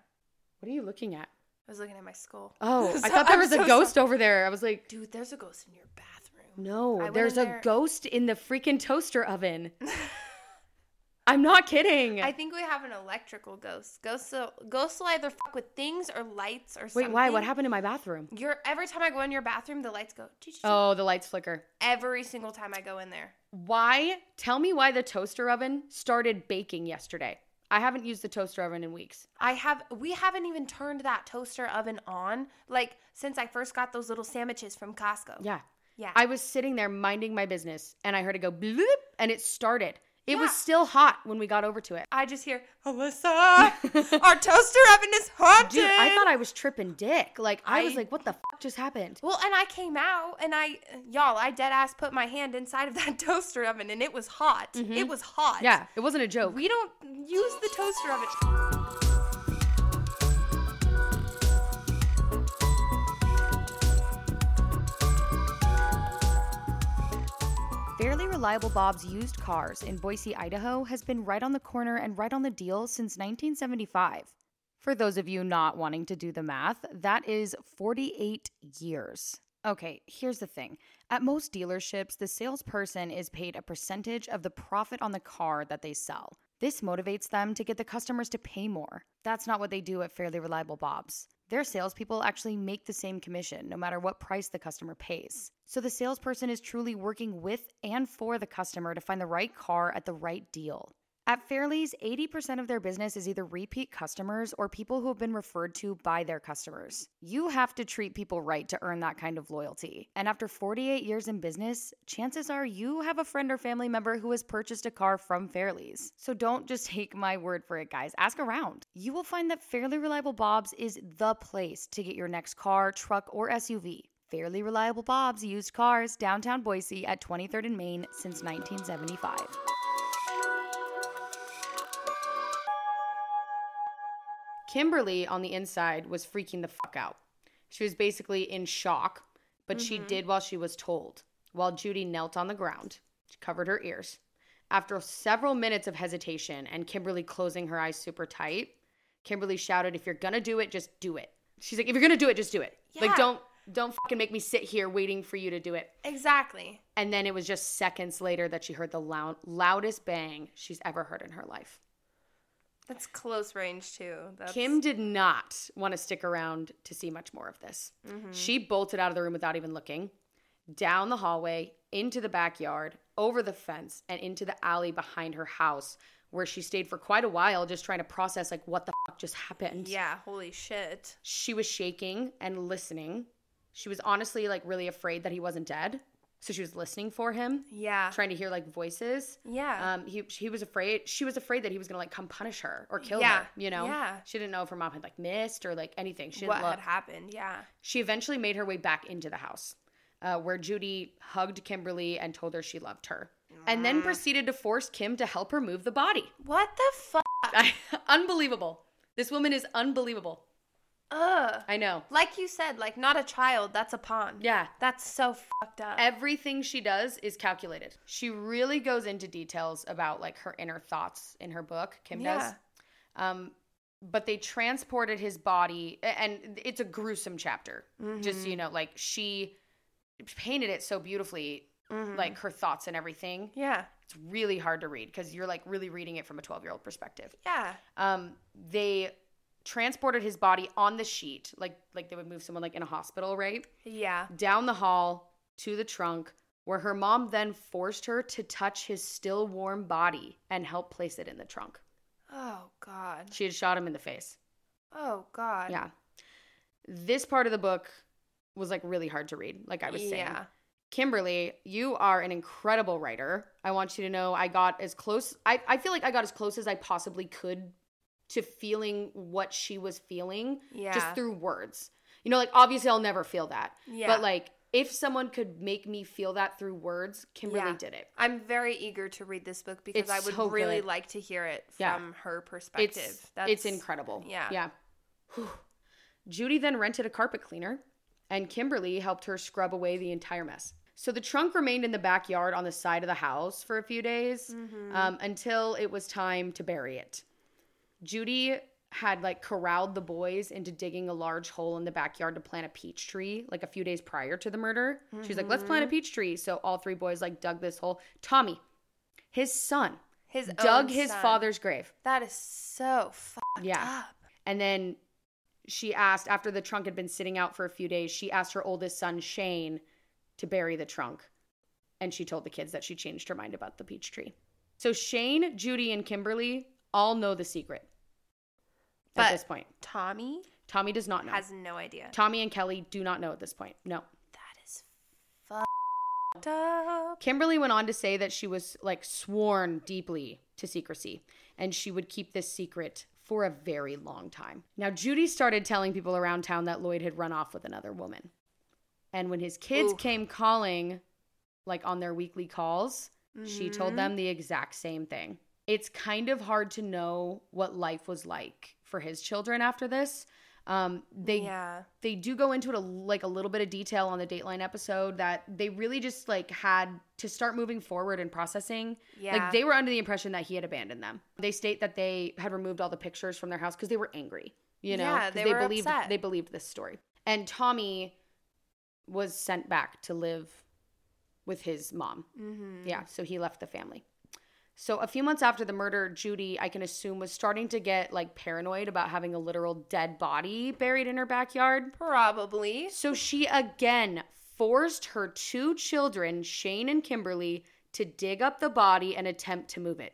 A: What are you looking at?
B: I was looking at my skull.
A: Oh, I thought there
B: I'm
A: was a
B: so
A: ghost over there. I was like,
B: Dude, there's a ghost in your bathroom.
A: no, there's a
B: there-
A: ghost in the freaking toaster oven. I'm not kidding.
B: I think we have an electrical ghost. Ghosts, will- ghosts will either fuck with things or lights or something.
A: Wait, why? What happened in my bathroom?
B: You're every time I go in your bathroom, the lights go.
A: Oh, the lights flicker.
B: Every single time I go in there.
A: Why? Tell me why the toaster oven started baking yesterday. I haven't used the toaster oven in weeks.
B: I have we haven't even turned that toaster oven on like since I first got those little sandwiches from Costco.
A: Yeah.
B: Yeah.
A: I was sitting there minding my business and I heard it go bloop and it started. It was still hot when we got over to it.
B: I just hear, Alyssa, our toaster oven is haunted.
A: Dude, I thought I was tripping dick. Like I, was like, what the fuck just happened?
B: Well, and I came out and I, y'all, I dead ass put my hand inside of that toaster oven and it was hot. It was hot.
A: Mm-hmm. Yeah, it wasn't a joke.
B: We don't use the toaster oven.
C: Reliable Bob's Used Cars in Boise, Idaho has been right on the corner and right on the deal since 1975. For those of you not wanting to do the math, that is 48 years. Okay, here's the thing. At most dealerships, the salesperson is paid a percentage of the profit on the car that they sell. This motivates them to get the customers to pay more. That's not what they do at Fairly Reliable Bob's. Their salespeople actually make the same commission no matter what price the customer pays. So the salesperson is truly working with and for the customer to find the right car at the right deal. At Fairleys, 80% of their business is either repeat customers or people who have been referred to by their customers. You have to treat people right to earn that kind of loyalty. And after 48 years in business, chances are you have a friend or family member who has purchased a car from Fairleys. So don't just take my word for it, guys. Ask around. You will find that Fairly Reliable Bob's is the place to get your next car, truck, or SUV. Fairly Reliable Bob's used cars, downtown Boise at 23rd and Main since 1975.
A: Kimberly on the inside was freaking the fuck out. She was basically in shock but she mm-hmm. did while she was told. While Judy knelt on the ground, she covered her ears. After several minutes of hesitation and Kimberly closing her eyes super tight, Kimberly shouted, "If you're gonna do it, just do it." She's like, "If you're gonna do it, just do it. Like, don't don't fucking make me sit here waiting for you to do it."
B: Exactly.
A: And then it was just seconds later that she heard the loud, loudest bang she's ever heard in her life.
B: That's close range too. That's,
A: Kim did not want to stick around to see much more of this. Mm-hmm. She bolted out of the room without even looking, down the hallway, into the backyard, over the fence, and into the alley behind her house, where she stayed for quite a while just trying to process, like, what the fuck just happened.
B: Yeah, holy shit.
A: She was shaking and listening. She was honestly, like, really afraid that he wasn't dead. So she was listening for him,
B: Yeah.
A: trying to hear, like, voices.
B: Yeah.
A: Um, he he was afraid. She was afraid that he was gonna like come punish her or kill
B: Yeah,
A: her. You know.
B: yeah.
A: She didn't know if her mom had like missed or like anything. She
B: what
A: look.
B: had happened? Yeah.
A: She eventually made her way back into the house, uh, where Judy hugged Kimberly and told her she loved her, and then proceeded to force Kim to help her move the body.
B: What the fuck?
A: unbelievable. This woman is unbelievable.
B: Ugh.
A: I know.
B: Like you said, like not a child, that's a pawn.
A: Yeah.
B: That's so fucked up.
A: Everything she does is calculated. She really goes into details about like her inner thoughts in her book. Kim does.
B: Yeah.
A: Um, but they transported his body, and it's a gruesome chapter. Just you know, like she painted it so beautifully, like her thoughts and everything.
B: yeah.
A: It's really hard to read because you're like really reading it from a 12 year old perspective.
B: Yeah.
A: Um, they transported his body on the sheet, like like they would move someone like in a hospital, right?
B: Yeah.
A: Down the hall to the trunk, where her mom then forced her to touch his still warm body and help place it in the trunk.
B: Oh god.
A: She had shot him in the face.
B: Oh god.
A: Yeah. This part of the book was like really hard to read, like I was saying.
B: Yeah.
A: Kimberly, you are an incredible writer. I want you to know I got as close I, I feel like I got as close as I possibly could to feeling what she was feeling
B: Yeah.
A: just through words. You know, like obviously I'll never feel that.
B: Yeah.
A: But like if someone could make me feel that through words, Kimberly
B: Yeah.
A: did it.
B: I'm very eager to read this book because
A: It's
B: I would
A: so
B: really
A: good.
B: like to hear it
A: Yeah.
B: from her perspective.
A: It's
B: That's
A: it's incredible.
B: yeah.
A: Yeah. Whew. Judy then rented a carpet cleaner and Kimberly helped her scrub away the entire mess. So the trunk remained in the backyard on the side of the house for a few days
B: Mm-hmm.
A: um, until it was time to bury it. Judy had like corralled the boys into digging a large hole in the backyard to plant a peach tree like a few days prior to the murder. She's like, let's
B: Mm-hmm.
A: plant a peach tree. So all three boys like dug this hole. Tommy, his son,
B: His
A: dug his
B: son.
A: father's grave.
B: That is so fucked
A: Yeah.
B: up.
A: And then she asked, after the trunk had been sitting out for a few days, she asked her oldest son, Shane, to bury the trunk. And she told the kids that she changed her mind about the peach tree. So Shane, Judy, and Kimberly all know the secret
B: But-
A: at this point.
B: Tommy
A: Tommy does not know.
B: has no idea.
A: Tommy and Kelly do not know at this point. No.
B: That is fucked up.
A: Kimberly went on to say that she was like sworn deeply to secrecy and she would keep this secret for a very long time. Now, Judy started telling people around town that Lloyd had run off with another woman. And when his kids
B: Oof.
A: came calling, like on their weekly calls, she
B: Mm-hmm.
A: told them the exact same thing. It's kind of hard to know what life was like for his children after this. Um, they
B: yeah.
A: they do go into it a, like a little bit of detail on the Dateline episode that they really just like had to start moving forward and processing.
B: Yeah.
A: Like they were under the impression that he had abandoned them. They state that they had removed all the pictures from their house because they were angry. You know,
B: Yeah, they
A: they
B: were
A: believed
B: upset.
A: they believed this story. And Tommy was sent back to live with his mom.
B: Mm-hmm.
A: Yeah, so he left the family. So a few months after the murder, Judy, I can assume, was starting to get like paranoid about having a literal dead body buried in her backyard.
B: Probably.
A: So she again forced her two children, Shane and Kimberly, to dig up the body and attempt to move it.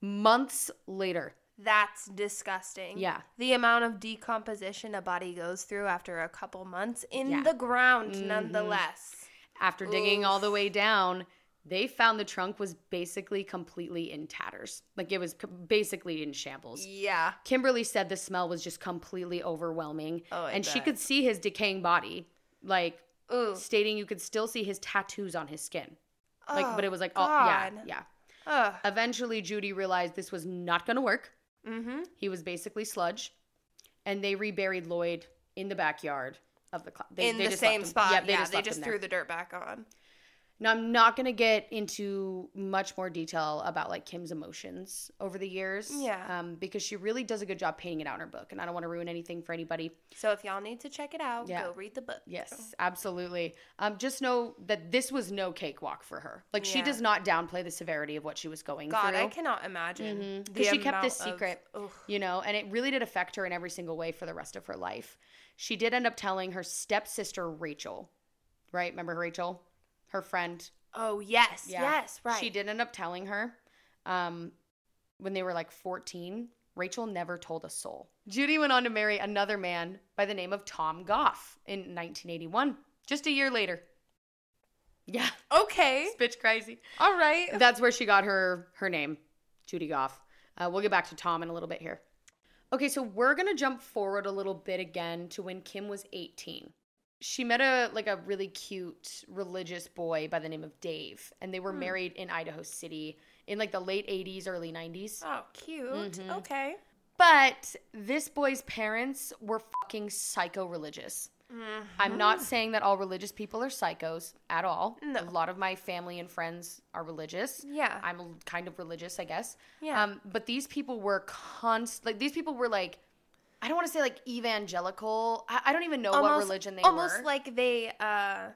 A: Months later.
B: That's disgusting.
A: Yeah.
B: The amount of decomposition a body goes through after a couple months in
A: Yeah.
B: the ground,
A: Mhm.
B: nonetheless.
A: After digging all the way down, they found the trunk was basically completely in tatters. Like it was basically in shambles.
B: Yeah.
A: Kimberly said the smell was just completely overwhelming.
B: Oh, I
A: and she could see his decaying body, like
B: Ooh.
A: stating you could still see his tattoos on his skin. Like,
B: Oh,
A: but it was like, all, yeah, yeah.
B: Ugh.
A: Eventually, Judy realized this was not going to work.
B: Mm-hmm.
A: He was basically sludge. And they reburied Lloyd in the backyard of the cloud.
B: in the same spot. Yeah, they just, they just threw the dirt back on.
A: Now I'm not gonna get into much more detail about like Kim's emotions over the years.
B: Yeah.
A: Um, because she really does a good job painting it out in her book, and I don't want to ruin anything for anybody.
B: So if y'all need to check it out,
A: Yeah.
B: go read the book.
A: Yes, absolutely. Um, just know that this was no cakewalk for her. Like she does not downplay the severity of what she was going
B: God,
A: through.
B: God, I cannot imagine.
A: because
B: the
A: she kept this
B: amount of-
A: secret, you know, and it really did affect her in every single way for the rest of her life. She did end up telling her stepsister Rachel, right? Remember Rachel, her friend.
B: Oh yes,
A: Yeah.
B: yes, right.
A: She did end up telling her, um, when they were like fourteen. Rachel never told a soul. Judy went on to marry another man by the name of Tom Gough in 1981, just a year later. Yeah,
B: Okay,
A: it's bitch crazy.
B: all right.
A: That's where she got her her name, Judy Gough. Uh, we'll get back to Tom in a little bit here. Okay, so we're gonna jump forward a little bit again to when Kim was 18. She met a like a really cute religious boy by the name of Dave, and they were married in Idaho City in like the late 80s, early 90s.
B: Oh, cute.
A: Mm-hmm.
B: Okay.
A: But this boy's parents were fucking psycho religious. I'm not saying that all religious people are psychos at all.
B: No.
A: A lot of my family and friends are religious.
B: Yeah.
A: I'm kind of religious, I guess.
B: Yeah.
A: Um, but these people were const like these people were like I don't want to say like evangelical. I, I don't even know what religion they
B: almost
A: were.
B: Almost like they uh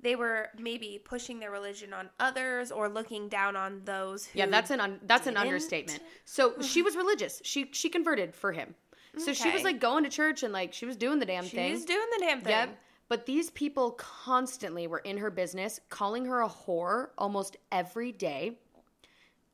B: they were maybe pushing their religion on others or looking down on those who
A: yeah, that's an un- that's an
B: didn't.
A: understatement. So she was religious. She she converted for him. So she was like going to church and like she was doing the damn thing.
B: she's doing the damn thing.
A: Yep. But these people constantly were in her business, calling her a whore almost every day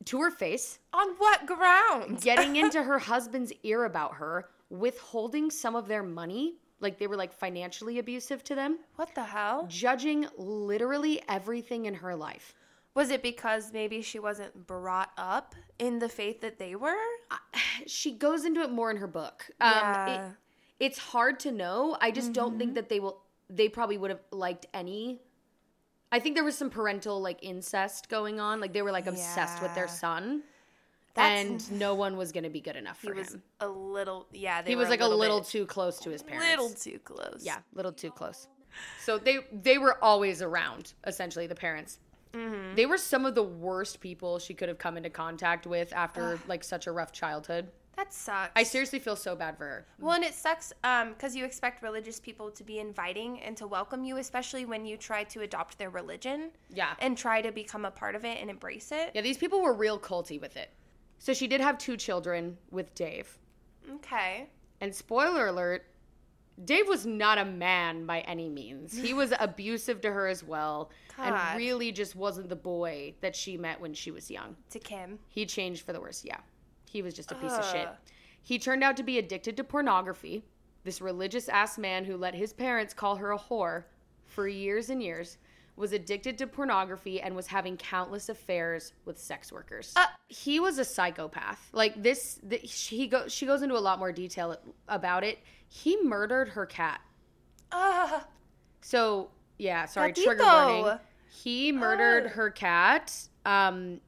A: to her face,
B: On what grounds?
A: getting into her husband's ear about her, withholding some of their money, like they were like financially abusive to them,
B: What the hell?
A: judging literally everything in her life.
B: Was it because maybe she wasn't brought up in the faith that they were?
A: She goes into it more in her book. Um,
B: Yeah.
A: it, it's hard to know. I just don't think that they will. They probably would have liked any. I think there was some parental like incest going on. Like they were like obsessed with their son,
B: That's-
A: and no one was going to be good enough
B: He
A: for
B: was
A: him.
B: a little, yeah. They
A: He was like a little
B: bit-
A: too close to his parents.
B: little too close.
A: yeah, little too close. So they they were always around. Essentially, the parents.
B: Mm-hmm.
A: They were some of the worst people she could have come into contact with after like such a rough childhood.
B: that sucks.
A: I seriously feel so bad for her.
B: Well, and it sucks because you expect religious people to be inviting and to welcome you, especially when you try to adopt their religion
A: Yeah.
B: and try to become a part of it and embrace it.
A: Yeah, these people were real culty with it. So she did have two children with Dave.
B: Okay.
A: And spoiler alert, Dave was not a man by any means. He was abusive to her as well
B: God.
A: and really just wasn't the boy that she met when she was young.
B: To Kim.
A: He changed for the worse, yeah. He was just a piece of shit. He turned out to be addicted to pornography. This religious ass man who let his parents call her a whore for years and years was addicted to pornography and was having countless affairs with sex workers.
B: Uh.
A: he was a psychopath. Like this, the, he go, she goes into a lot more detail about it. He murdered her cat.
B: Ah,
A: So yeah, sorry, trigger warning. He murdered
B: Ugh.
A: her cat. Um,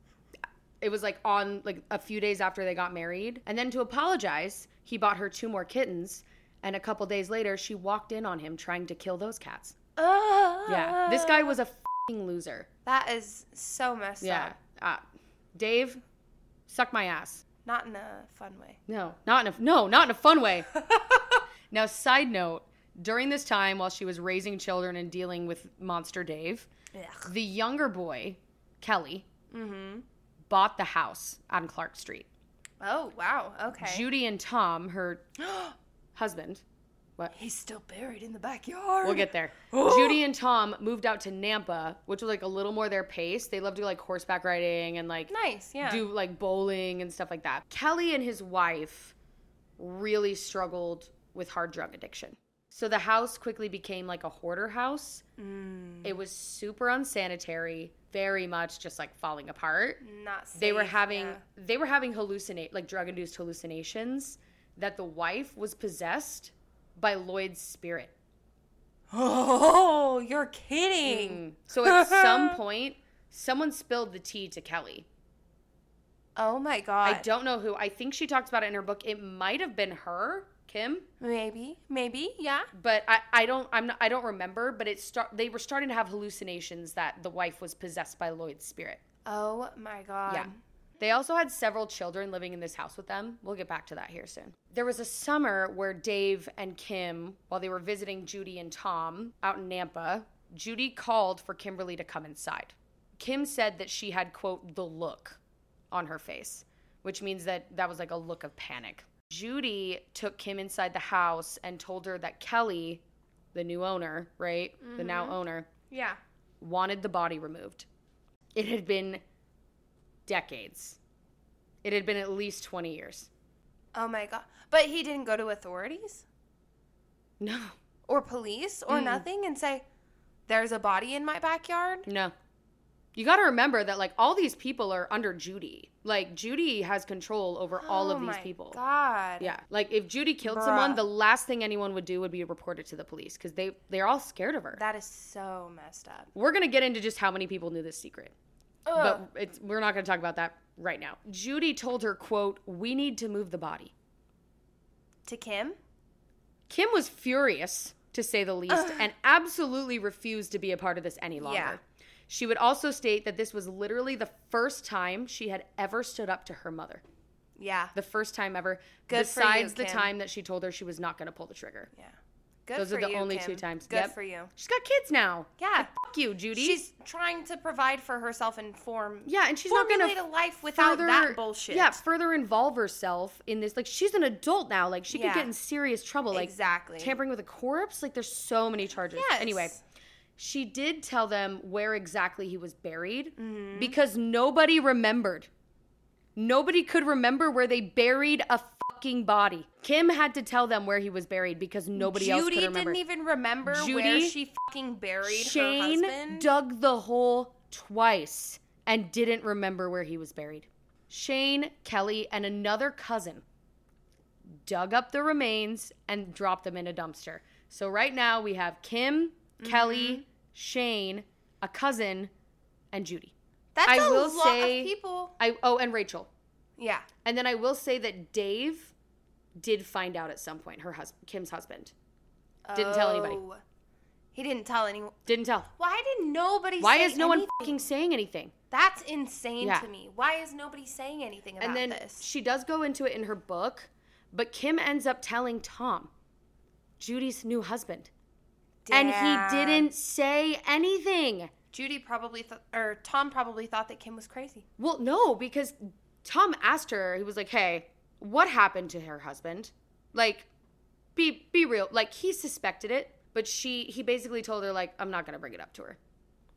A: it was like on like a few days after they got married, and then to apologize, he bought her two more kittens. And a couple days later, she walked in on him trying to kill those cats.
B: Ah.
A: Yeah, this guy was a fing loser.
B: That is so messed
A: Yeah,
B: up.
A: uh, Dave, suck my ass.
B: Not in a fun way.
A: No, not in a no, not in a fun way. now, side note: during this time, while she was raising children and dealing with Monster Dave,
B: Ugh.
A: the younger boy, Kelly,
B: Mm-hmm.
A: bought the house on Clark Street.
B: Oh, wow. Okay.
A: Judy and Tom, her husband, what?
B: He's still buried in the backyard.
A: We'll get there. Judy and Tom moved out to Nampa, which was like a little more their pace. They love to do like horseback riding and like
B: Nice, yeah.
A: do like bowling and stuff like that. Kelly and his wife really struggled with hard drug addiction. So the house quickly became like a hoarder house.
B: Mm,
A: It was super unsanitary, very much just like falling apart.
B: not safe.
A: they were having
B: yeah.
A: they were having hallucinate like drug induced hallucinations that the wife was possessed by Lloyd's spirit.
B: Oh, you're kidding. Mm.
A: So at some point, someone spilled the tea to Kelly.
B: Oh my god.
A: I don't know who. I think she talks about it in her book. It might have been her. Kim,
B: Maybe, maybe, yeah.
A: but I, I don't I'm not, I don't remember. But it start they were starting to have hallucinations that the wife was possessed by Lloyd's spirit.
B: Oh my god.
A: Yeah. They also had several children living in this house with them. We'll get back to that here soon. There was a summer where Dave and Kim, while they were visiting Judy and Tom out in Nampa, Judy called for Kimberly to come inside. Kim said that she had, quote, the look on her face, which means that that was like a look of panic. Judy took Kim inside the house and told her that Kelly, the new owner, right? The now mm-hmm. owner,
B: Yeah.
A: wanted the body removed. It had been decades. It had been at least 20 years.
B: Oh my god. But he didn't go to authorities
A: No,
B: or police or
A: Mm.
B: nothing and say, "There's a body in my backyard."
A: no. You got to remember that, like, all these people are under Judy. Like, Judy has control over all
B: oh
A: of these
B: my
A: people.
B: God.
A: Yeah. Like, if Judy killed someone, the last thing anyone would do would be report it to the police because they, they're all scared of her.
B: That is so messed up.
A: We're going to get into just how many people knew this secret.
B: Ugh.
A: But it's, we're not going to talk about that right now. Judy told her, quote, we need to move the body.
B: to Kim?
A: Kim was furious, to say the least, and absolutely refused to be a part of this any longer.
B: Yeah.
A: She would also state that this was literally the first time she had ever stood up to her mother.
B: Yeah.
A: The first time ever,
B: Good for you,
A: besides the time that she told her she was not going to pull the trigger.
B: Yeah. Good
A: Those
B: for
A: are the
B: you,
A: only
B: Kim.
A: two times.
B: Good
A: Yep.
B: for you.
A: She's got kids now.
B: Yeah.
A: Fuck you, Judy.
B: She's trying to provide for herself and form
A: yeah, and she's not going to
B: a life without
A: further,
B: that bullshit.
A: Yeah, further involve herself in this. Like she's an adult now. Like she
B: Yeah.
A: could get in serious trouble. Like
B: Exactly.
A: tampering with a corpse. Like there's so many charges.
B: Yes.
A: Anyway, she did tell them where exactly he was buried
B: Mm-hmm.
A: because nobody remembered. Nobody could remember where they buried a fucking body. Kim had to tell them where he was buried because nobody else
B: Judy
A: could remember.
B: didn't even remember where
A: Judy-
B: she fucking buried her
A: Shane
B: husband.
A: dug the hole twice and didn't remember where he was buried. Shane, Kelly, and another cousin dug up the remains and dropped them in a dumpster. So right now we have Kim,
B: Mm-hmm.
A: Kelly, Shane, a cousin, and Judy.
B: That's
A: I
B: a
A: will
B: lot
A: say-
B: of people.
A: I oh, and Rachel.
B: Yeah.
A: And then I will say that Dave did find out at some point her husband, Kim's husband. Didn't tell anybody.
B: Oh. He didn't tell anyone.
A: Didn't tell.
B: Why did nobody
A: Why
B: say
A: is no one
B: anything?
A: fucking saying anything?
B: That's insane
A: Yeah.
B: to me. Why is nobody saying anything about
A: and then
B: this?
A: she does go into it in her book, but Kim ends up telling Tom, Judy's new husband. And he
B: Damn.
A: didn't say anything.
B: Judy probably thought, or Tom probably thought that Kim was crazy.
A: Well, no, because Tom asked her, he was like, "Hey, what happened to her husband?" Like be be real. Like he suspected it, but she he basically told her like, "I'm not to bring it up to her.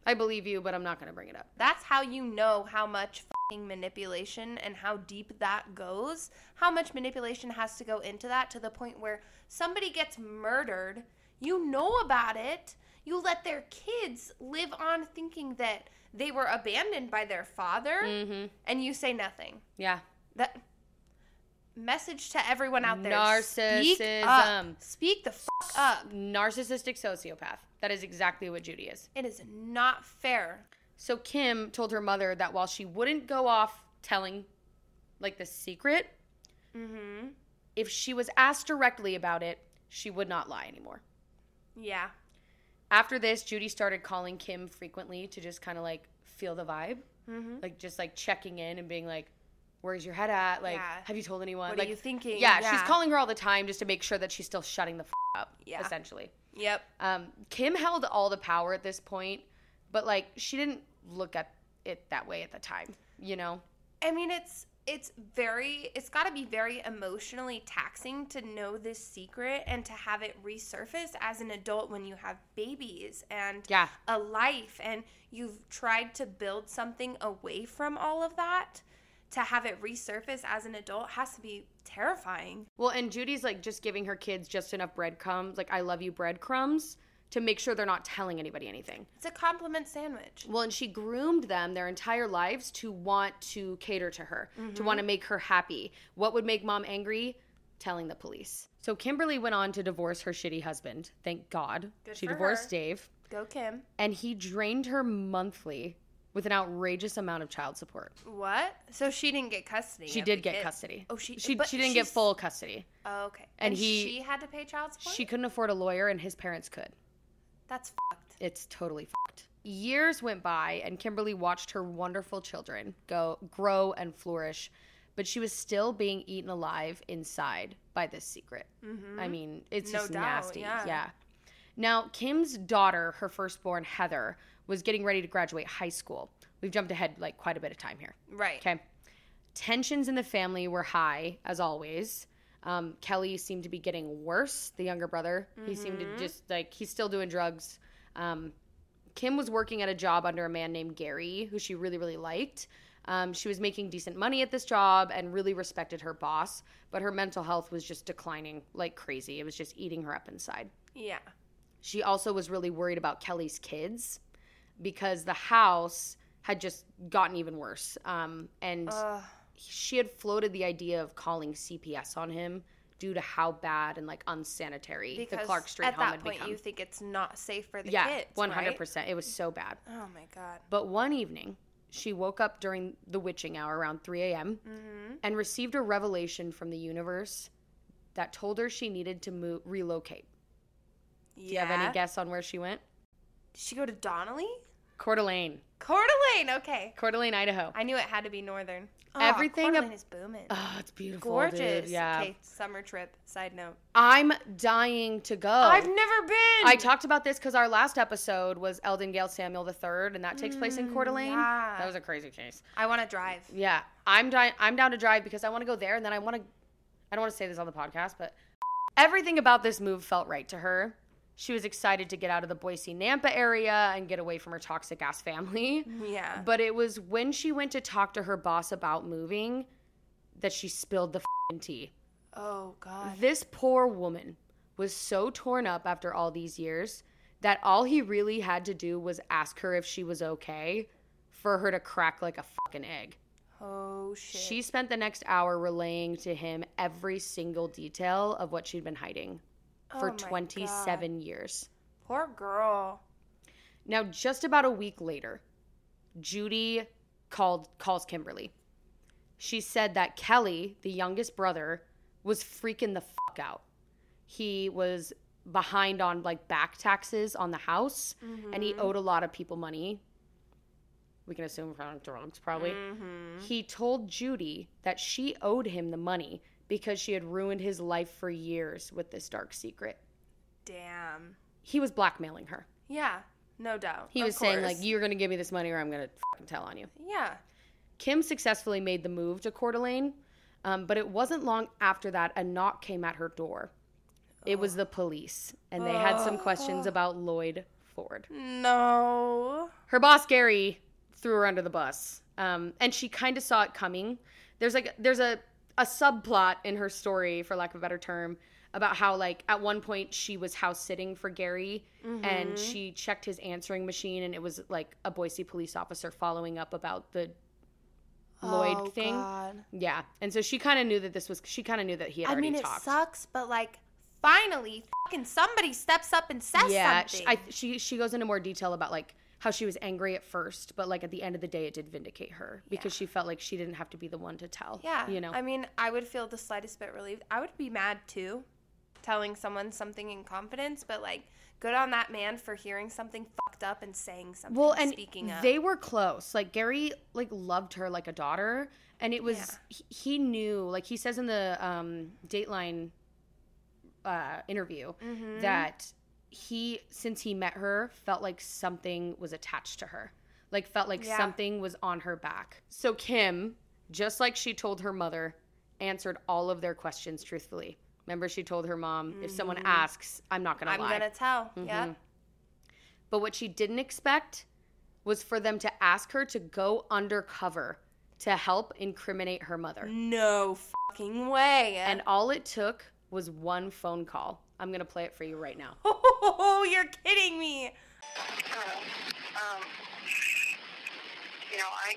A: I believe you, but I'm not to bring it up."
B: That's how you know how much fucking manipulation and how deep that goes. How much manipulation has to go into that to the point where somebody gets murdered, you know about it, you let their kids live on thinking that they were abandoned by their father,
A: Mhm.
B: and you say nothing.
A: Yeah.
B: That message to everyone out there: Speak
A: Narcissism.
B: up. Speak the fuck up.
A: Narcissistic sociopath. That is exactly what Judy is.
B: It is not fair.
A: So Kim told her mother that while she wouldn't go off telling like the secret,
B: Mm-hmm.
A: if she was asked directly about it, she would not lie anymore.
B: Yeah.
A: After this, Judy started calling Kim frequently to just kind of like feel the vibe,
B: Mm-hmm.
A: like just like checking in and being like, "Where's your head at? Like,
B: Yeah.
A: have you told anyone?
B: What
A: like,
B: are you thinking?
A: yeah, she's calling her all the time just to make sure that she's still shutting the f- up.
B: Yeah.
A: essentially.
B: Yep.
A: Um, Kim held all the power at this point, but like she didn't look at it that way at the time. You know?
B: I mean, it's it's very it's got to be very emotionally taxing to know this secret and to have it resurface as an adult when you have babies and
A: Yeah.
B: a life and you've tried to build something away from all of that to have it resurface as an adult has to be terrifying.
A: Well, and Judy's like just giving her kids just enough breadcrumbs, like I love you breadcrumbs, to make sure they're not telling anybody anything.
B: It's a compliment sandwich.
A: Well, and she groomed them their entire lives to want to cater to her, to want to
B: Mm-hmm.
A: make her happy. What would make mom angry? Telling the police. So Kimberly went on to divorce her shitty husband. Thank God.
B: Good
A: she divorced
B: her.
A: Dave,
B: Go Kim.
A: and he drained her monthly with an outrageous amount of child support.
B: What? So she didn't get custody.
A: She did get
B: kid.
A: custody.
B: Oh, she-
A: she she didn't get full custody.
B: Oh, okay.
A: And
B: And,
A: he-
B: she had to pay child support.
A: She couldn't afford a lawyer, and his parents could.
B: That's fucked.
A: It's totally fucked. Years went by, and Kimberly watched her wonderful children go grow and flourish, but she was still being eaten alive inside by this secret. I mean, it's
B: Mm-hmm. No
A: just
B: doubt,
A: nasty.
B: yeah.
A: yeah. Now, Kim's daughter, her firstborn Heather, was getting ready to graduate high school. We've jumped ahead like quite a bit of time here.
B: Right.
A: Okay. Tensions in the family were high, as always. Um, Kelly seemed to be getting worse, the younger brother. He seemed to just like, he's still doing drugs. Um, Kim was working at a job under a man named Gary, who she really, really liked. Um, she was making decent money at this job and really respected her boss, but her mental health was just declining like crazy. It was just eating her up inside.
B: Yeah.
A: She also was really worried about Kelly's kids because the house had just gotten even worse. Um, and
B: Ugh.
A: She had floated the idea of calling CPS on him due to how bad and like unsanitary
B: Because
A: the Clark Street
B: at
A: home
B: that
A: had
B: point
A: become.
B: you think it's not safe for the
A: yeah,
B: kids.
A: one hundred percent. It was so bad.
B: Oh my god.
A: But one evening, she woke up during the witching hour around 3 a.m.
B: Mm-hmm.
A: and received a revelation from the universe that told her she needed to move, relocate.
B: Yeah.
A: Do you have any guess on where she went?
B: Did she go to Donnelly?
A: Coeur d'Alene.
B: Coeur d'Alene. Okay.
A: Coeur d'Alene, Idaho.
B: I knew it had to be northern. Oh,
A: Everything ab-
B: is booming.
A: Oh, it's beautiful.
B: Gorgeous.
A: dude. Yeah.
B: Okay, summer trip. Side note.
A: I'm dying to go.
B: I've never been.
A: I talked about this because our last episode was Eldon Gale Samuel III, and that takes place in Coeur d'Alene.
B: Mm, yeah.
A: That was a crazy case.
B: I want to drive.
A: Yeah, I'm dying. I'm down to drive because I want to go there, and then I want to. I don't want to say this on the podcast, but everything about this move felt right to her. She was excited to get out of the Boise Nampa area and get away from her toxic ass family.
B: Yeah.
A: But it was when she went to talk to her boss about moving that she spilled the fing tea.
B: oh god.
A: This poor woman was so torn up after all these years that all he really had to do was ask her if she was okay for her to crack like a fucking egg.
B: Oh shit.
A: She spent the next hour relaying to him every single detail of what she'd been hiding for
B: Oh my
A: 27 years.
B: Poor girl.
A: Now, just about a week later, Judy called calls Kimberly. She said that Kelly, the youngest brother, was freaking the fuck out. He was behind on like back taxes on the house and he mm-hmm. owed a lot of people money. We can assume from drugs probably. Mm-hmm. He told Judy that she owed him the money because she had ruined his life for years with this dark secret.
B: Damn.
A: He was blackmailing her.
B: Yeah. No doubt.
A: He
B: Of
A: was saying like you're going to give me this money or I'm going to fucking tell on you.
B: Yeah.
A: Kim successfully made the move to Coeur d'Alene, um, but it wasn't long after that a knock came at her door. It was the police, and they had some questions about Lloyd Ford.
B: No.
A: Her boss Gary threw her under the bus, um, and she kind of saw it coming. There's like there's a a subplot in her story, for lack of a better term, about how like at one point she was house sitting for Gary, and mm-hmm. she checked his answering machine, and it was like a Boise police officer following up about the Lloyd
B: oh,
A: thing.
B: God.
A: Yeah, and so she kind of knew that this was. She kind of knew that he had
B: I
A: already
B: mean, it
A: talked.
B: sucks, but like, finally, fucking somebody steps up and says
A: yeah, she,
B: something.
A: I, she she goes into more detail about like how she was angry at first, but like at the end of the day, it did vindicate her because she felt like she didn't have to be the one to tell.
B: yeah.
A: you know.
B: I mean, I would feel the slightest bit relieved. I would be mad too, telling someone something in confidence, but like, good on that man for hearing something fucked up and saying something.
A: well, and
B: speaking up.
A: they were close. Like Gary, like loved her like a daughter, and it was
B: Yeah.
A: he, he knew. Like he says in the um, Dateline uh, interview
B: Mm-hmm.
A: that he, since he met her, felt like something was attached to her. Like felt like
B: Yeah.
A: something was on her back. So Kim, just like she told her mother, answered all of their questions truthfully. Remember, she told her mom, if someone asks, I'm not gonna
B: Mm-hmm. I'm
A: lie.
B: gonna tell.
A: Mm-hmm.
B: Yeah.
A: But what she didn't expect was for them to ask her to go undercover to help incriminate her mother.
B: No fucking way.
A: And all it took was one phone call. I'm going to play it for you right now.
B: oh, you're kidding me.
D: Um, you know, I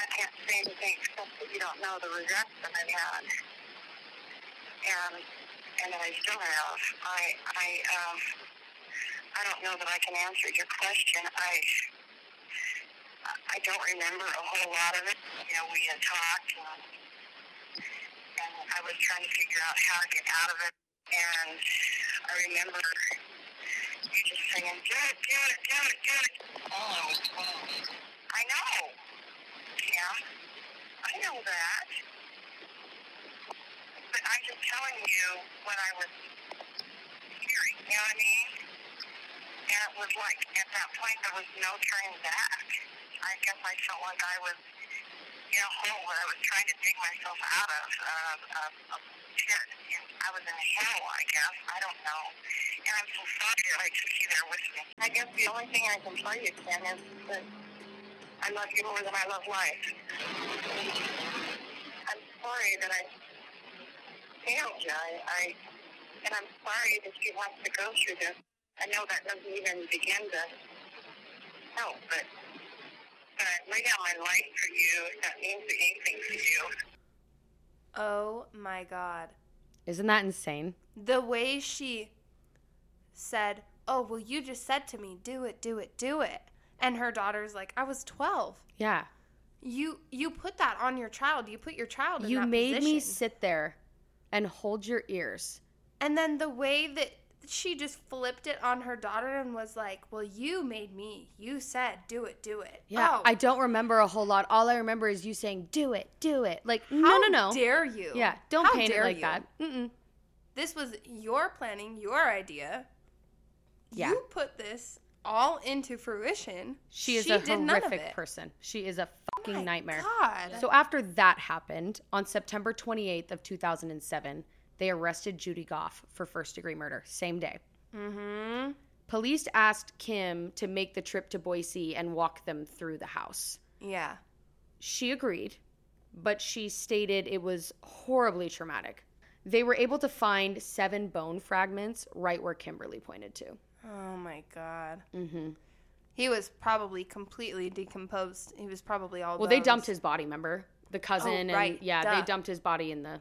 D: I can't say anything except that you don't know the regrets that I've had, and and that I still have. I I um I don't know that I can answer your question. I I don't remember a whole lot of it. You know, we had talked and, and I was trying to figure out how to get out of it. And I remember you just saying, do it, do it, do it, do it. Oh, I was 12. I know. Yeah, I know that. But I'm just telling you what I was hearing, you know what I mean? And it was like, at that point, there was no turning back. I guess I felt like I was in a hole where I was trying to dig myself out of, of, of, of pit. And I was in hell, I guess. I don't know. And I'm so sorry that I took you there with me. I guess the only thing I can tell you, Ken, is that I love you more than I love life. I'm sorry that I failed you. I, I and I'm sorry that you have to go through this. I know that doesn't even begin to help, but but I lay down my life for you. If that means anything to you.
B: Oh my god.
A: Isn't that insane?
B: The way she said, "Oh, well you just said to me, do it, do it, do it." And her daughter's like, "I was 12."
A: Yeah.
B: You you put that on your child. You put your child in
A: You made me sit there and hold your ears.
B: And then the way that she just flipped it on her daughter and was like, "Well, you made me. You said, do it, do it."
A: Yeah.
B: Oh,
A: I don't remember a whole lot. All I remember is you saying, do it, do it. Like, no,
B: how
A: no, no.
B: Dare you?
A: Yeah. Don't
B: How
A: paint it like
B: you?
A: that. Mm-mm.
B: This was your planning, your idea.
A: Yeah.
B: You put this all into fruition.
A: She is
B: She
A: a horrific person. She is a oh fucking
B: My
A: nightmare.
B: God.
A: So after that happened, on September 28th of 2007, they arrested Judy Gough for first degree murder. Same day.
B: mm-hmm.
A: Police asked Kim to make the trip to Boise and walk them through the house.
B: Yeah.
A: She agreed, but she stated it was horribly traumatic. They were able to find seven bone fragments right where Kimberly pointed to.
B: Oh my God.
A: Mm-hmm.
B: He was probably completely decomposed. He was probably all.
A: Well, they dumped his body. Remember the cousin
B: Oh, right,
A: and yeah,
B: duh.
A: they dumped his body in the,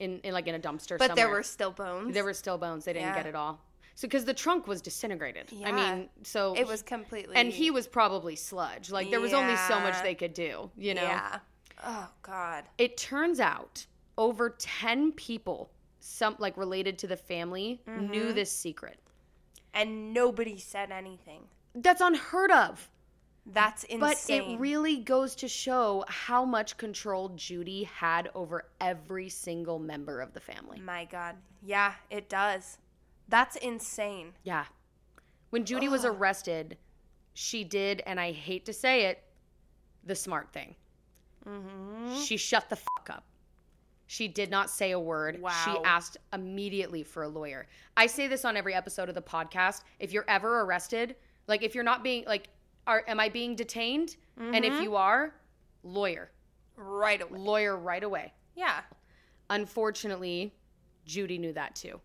A: in, in like in a dumpster.
B: But there were still bones.
A: There were still bones. They didn't
B: Yeah.
A: get it all. So because the trunk was disintegrated. I mean, so
B: It was completely.
A: and he was probably sludge. Like there was only so much they could do. You know.
B: Yeah. Oh God.
A: It turns out over ten people, some like related to the family, knew
B: Mm-hmm.
A: this secret.
B: And nobody said anything.
A: That's unheard of.
B: That's insane.
A: But it really goes to show how much control Judy had over every single member of the family.
B: My God. Yeah, it does. That's insane.
A: Yeah. When Judy was arrested, she did, and I hate to say it, the smart thing.
B: Mm-hmm.
A: She shut the fuck up. She did not say a word. She asked immediately for a lawyer. I say this on every episode of the podcast. If you're ever arrested, like if you're not being like, are am I being detained? And if mm-hmm. you are, lawyer,
B: Right away.
A: lawyer right away.
B: Yeah.
A: Unfortunately, Judy knew that too.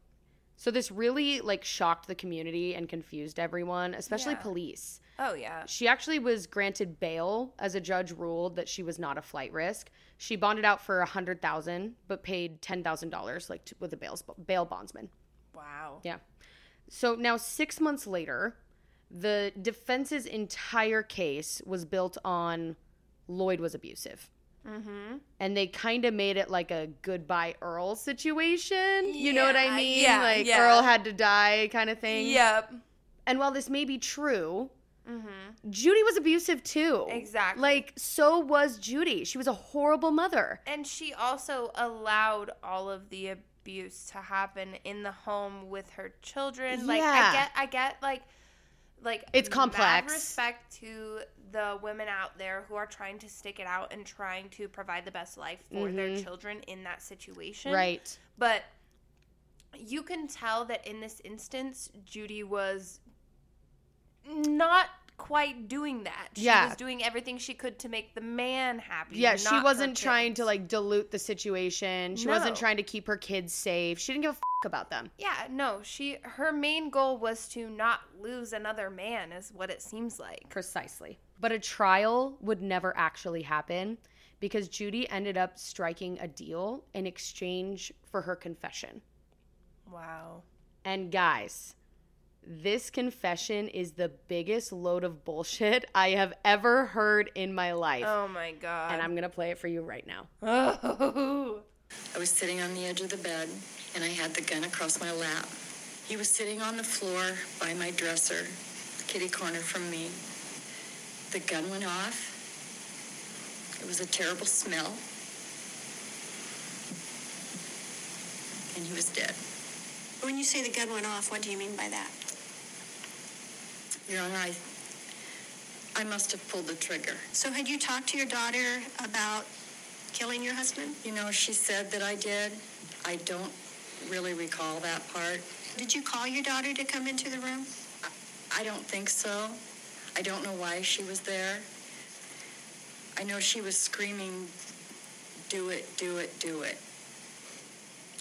A: So this really like shocked the community and confused everyone, especially
B: Yeah.
A: police.
B: Oh yeah.
A: She actually was granted bail as a judge ruled that she was not a flight risk. She bonded out for a hundred thousand, but paid ten thousand dollars, like to, with a bail bail bondsman.
B: Wow.
A: Yeah. So now six months later, the defense's entire case was built on Lloyd was abusive.
B: Mm-hmm.
A: And they kind of made it like a goodbye Earl situation. You know what I mean?
B: yeah,
A: like
B: yeah.
A: Earl had to die kind of thing.
B: Yep.
A: And while this may be true,
B: Mm-hmm.
A: Judy was abusive too.
B: Exactly.
A: Like, so was Judy. She was a horrible mother.
B: And she also allowed all of the abuse to happen in the home with her children. Like
A: Yeah.
B: I get I get like like
A: It's complex.
B: respect to the women out there who are trying to stick it out and trying to provide the best life for their
A: Mhm.
B: children in that situation.
A: Right.
B: But you can tell that in this instance, Judy was not quite doing that. She
A: Yeah.
B: was doing everything she could to make the man happy.
A: Yeah, she wasn't trying to like dilute the situation. She wasn't trying to keep her kids safe. She didn't give a fuck about them.
B: Yeah, no, she her main goal was to not lose another man is what it seems like.
A: Precisely. But a trial would never actually happen because Judy ended up striking a deal in exchange for her confession.
B: Wow.
A: And guys, This confession is the biggest load of bullshit I have ever heard in my life.
B: Oh my god.
A: And I'm going to play it for you right now.
B: Oh.
E: I was sitting on the edge of the bed and I had the gun across my lap. He was sitting on the floor by my dresser, kitty corner from me. The gun went off. It was a terrible smell. And he was dead.
F: When you say the gun went off, what do you mean by that?
E: Your Honor, I, I must have pulled the trigger.
F: So, had you talked to your daughter about killing your husband?
E: You know, she said that I did. I don't really recall that part.
F: Did you call your daughter to come into the room?
E: I don't think so. I don't know why she was there. I know she was screaming, do it, do it, do it.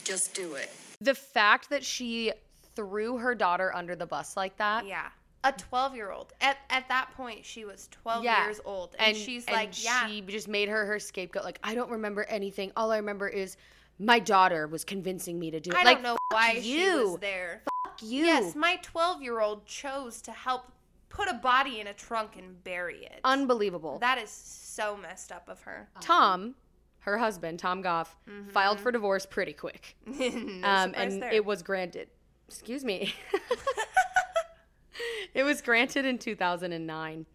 E: Just do it.
A: The fact that she threw her daughter under the bus like that.
B: Yeah. A 12 year old. At, at that point, she was 12
A: Yeah.
B: years old. And, she's like, yeah.
A: she just made her her scapegoat. Like, I don't remember anything. All I remember is my daughter was convincing me to do it.
B: I
A: like,
B: don't know why she
A: you.
B: was there.
A: Fuck you.
B: Yes, my 12 year old chose to help put a body in a trunk and bury it.
A: Unbelievable.
B: that is so messed up of her.
A: Tom, her husband, Tom Gough, filed for divorce pretty quick.
B: no
A: um, and
B: there.
A: it was granted. Excuse me. it was granted in 2009.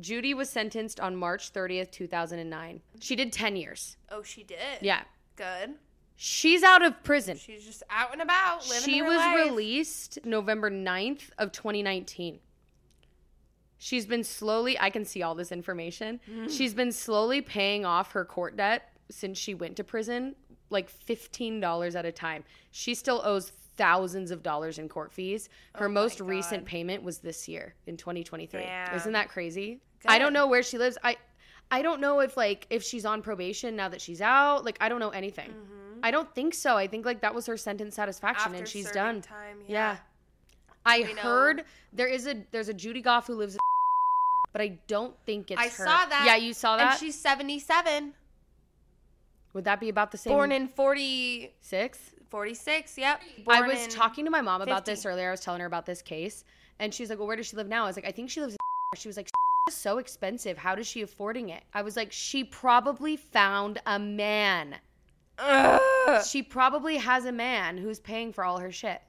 A: Judy was sentenced on March 30th, 2009. She did 10 years.
B: oh, she did?
A: Yeah.
B: Good.
A: She's out of prison.
B: She's just out and about living
A: She
B: her
A: was
B: life.
A: released November 9th of 2019. She's been slowly, I can see all this information.
B: Mm.
A: She's been slowly paying off her court debt since she went to prison, like $15 at a time. She still owes thousands of dollars in court fees. Her most recent
B: Oh
A: payment was this year in 2023.
B: Damn.
A: Isn't that crazy? I don't know where she lives. I I don't know if like if she's on probation now that she's out. Like I don't know anything. I don't think so. I think like that was her sentence satisfaction
B: Mm-hmm. After
A: and she's done.
B: time,
A: yeah.
B: yeah.
A: I
B: We know-
A: heard there is a there's a Judy Gough who lives in but I don't think it's
B: I
A: her.
B: saw that.
A: Yeah, you saw that?
B: And she's 77.
A: Would that be about the same
B: Born in 40,
A: 6?
B: 46. Yep.
A: I was
B: in-
A: talking to my mom about this earlier. I was telling her about this case and she's like, "Well, where does she live now?" I was like, "I think she lives in She was like, is so expensive. How does she affording it?" I was like, "She probably found a man."
B: Ugh.
A: She probably has a man who's paying for all her shit.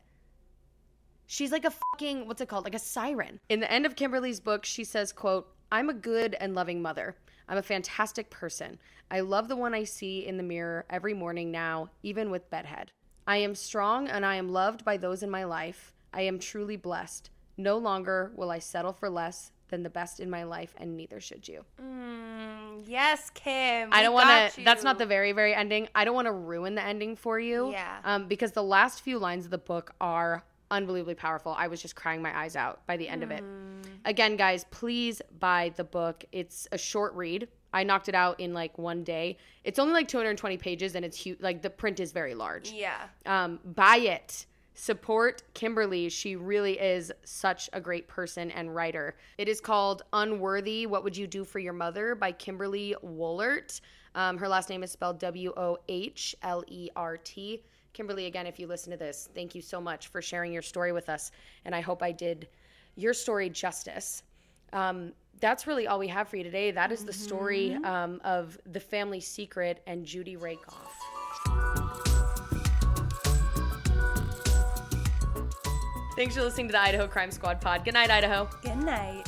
A: She's like a fucking what's it called? Like a siren. In the end of Kimberly's book, she says, quote, "I'm a good and loving mother. I'm a fantastic person. I love the one I see in the mirror every morning now, even with bedhead. I am strong and I am loved by those in my life. I am truly blessed. No longer will I settle for less than the best in my life, and neither should you."
B: Mm, yes, Kim.
A: I don't want to. That's not the very, very ending. I don't want to ruin the ending for you.
B: Yeah.
A: Um, because the last few lines of the book are unbelievably powerful. I was just crying my eyes out by the end of it.
B: Mm.
A: Again, guys, please buy the book. It's a short read. I knocked it out in like one day. It's only like 220 pages, and it's huge. Like the print is very large.
B: Yeah.
A: Um, buy it. Support Kimberly. She really is such a great person and writer. It is called Unworthy What Would You Do for Your Mother by Kimberly Wohlert. Um, her last name is spelled W O H L E R T. Kimberly, again, if you listen to this, thank you so much for sharing your story with us. And I hope I did your story justice. Um, that's really all we have for you today. That is the story um, of the family secret and Judy Rae Gough. Thanks for listening to the Idaho Crime Squad pod. Good night, Idaho.
B: Good night.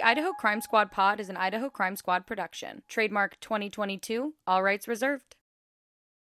C: The Idaho Crime Squad pod is an Idaho Crime Squad production. Trademark 2022, all rights reserved.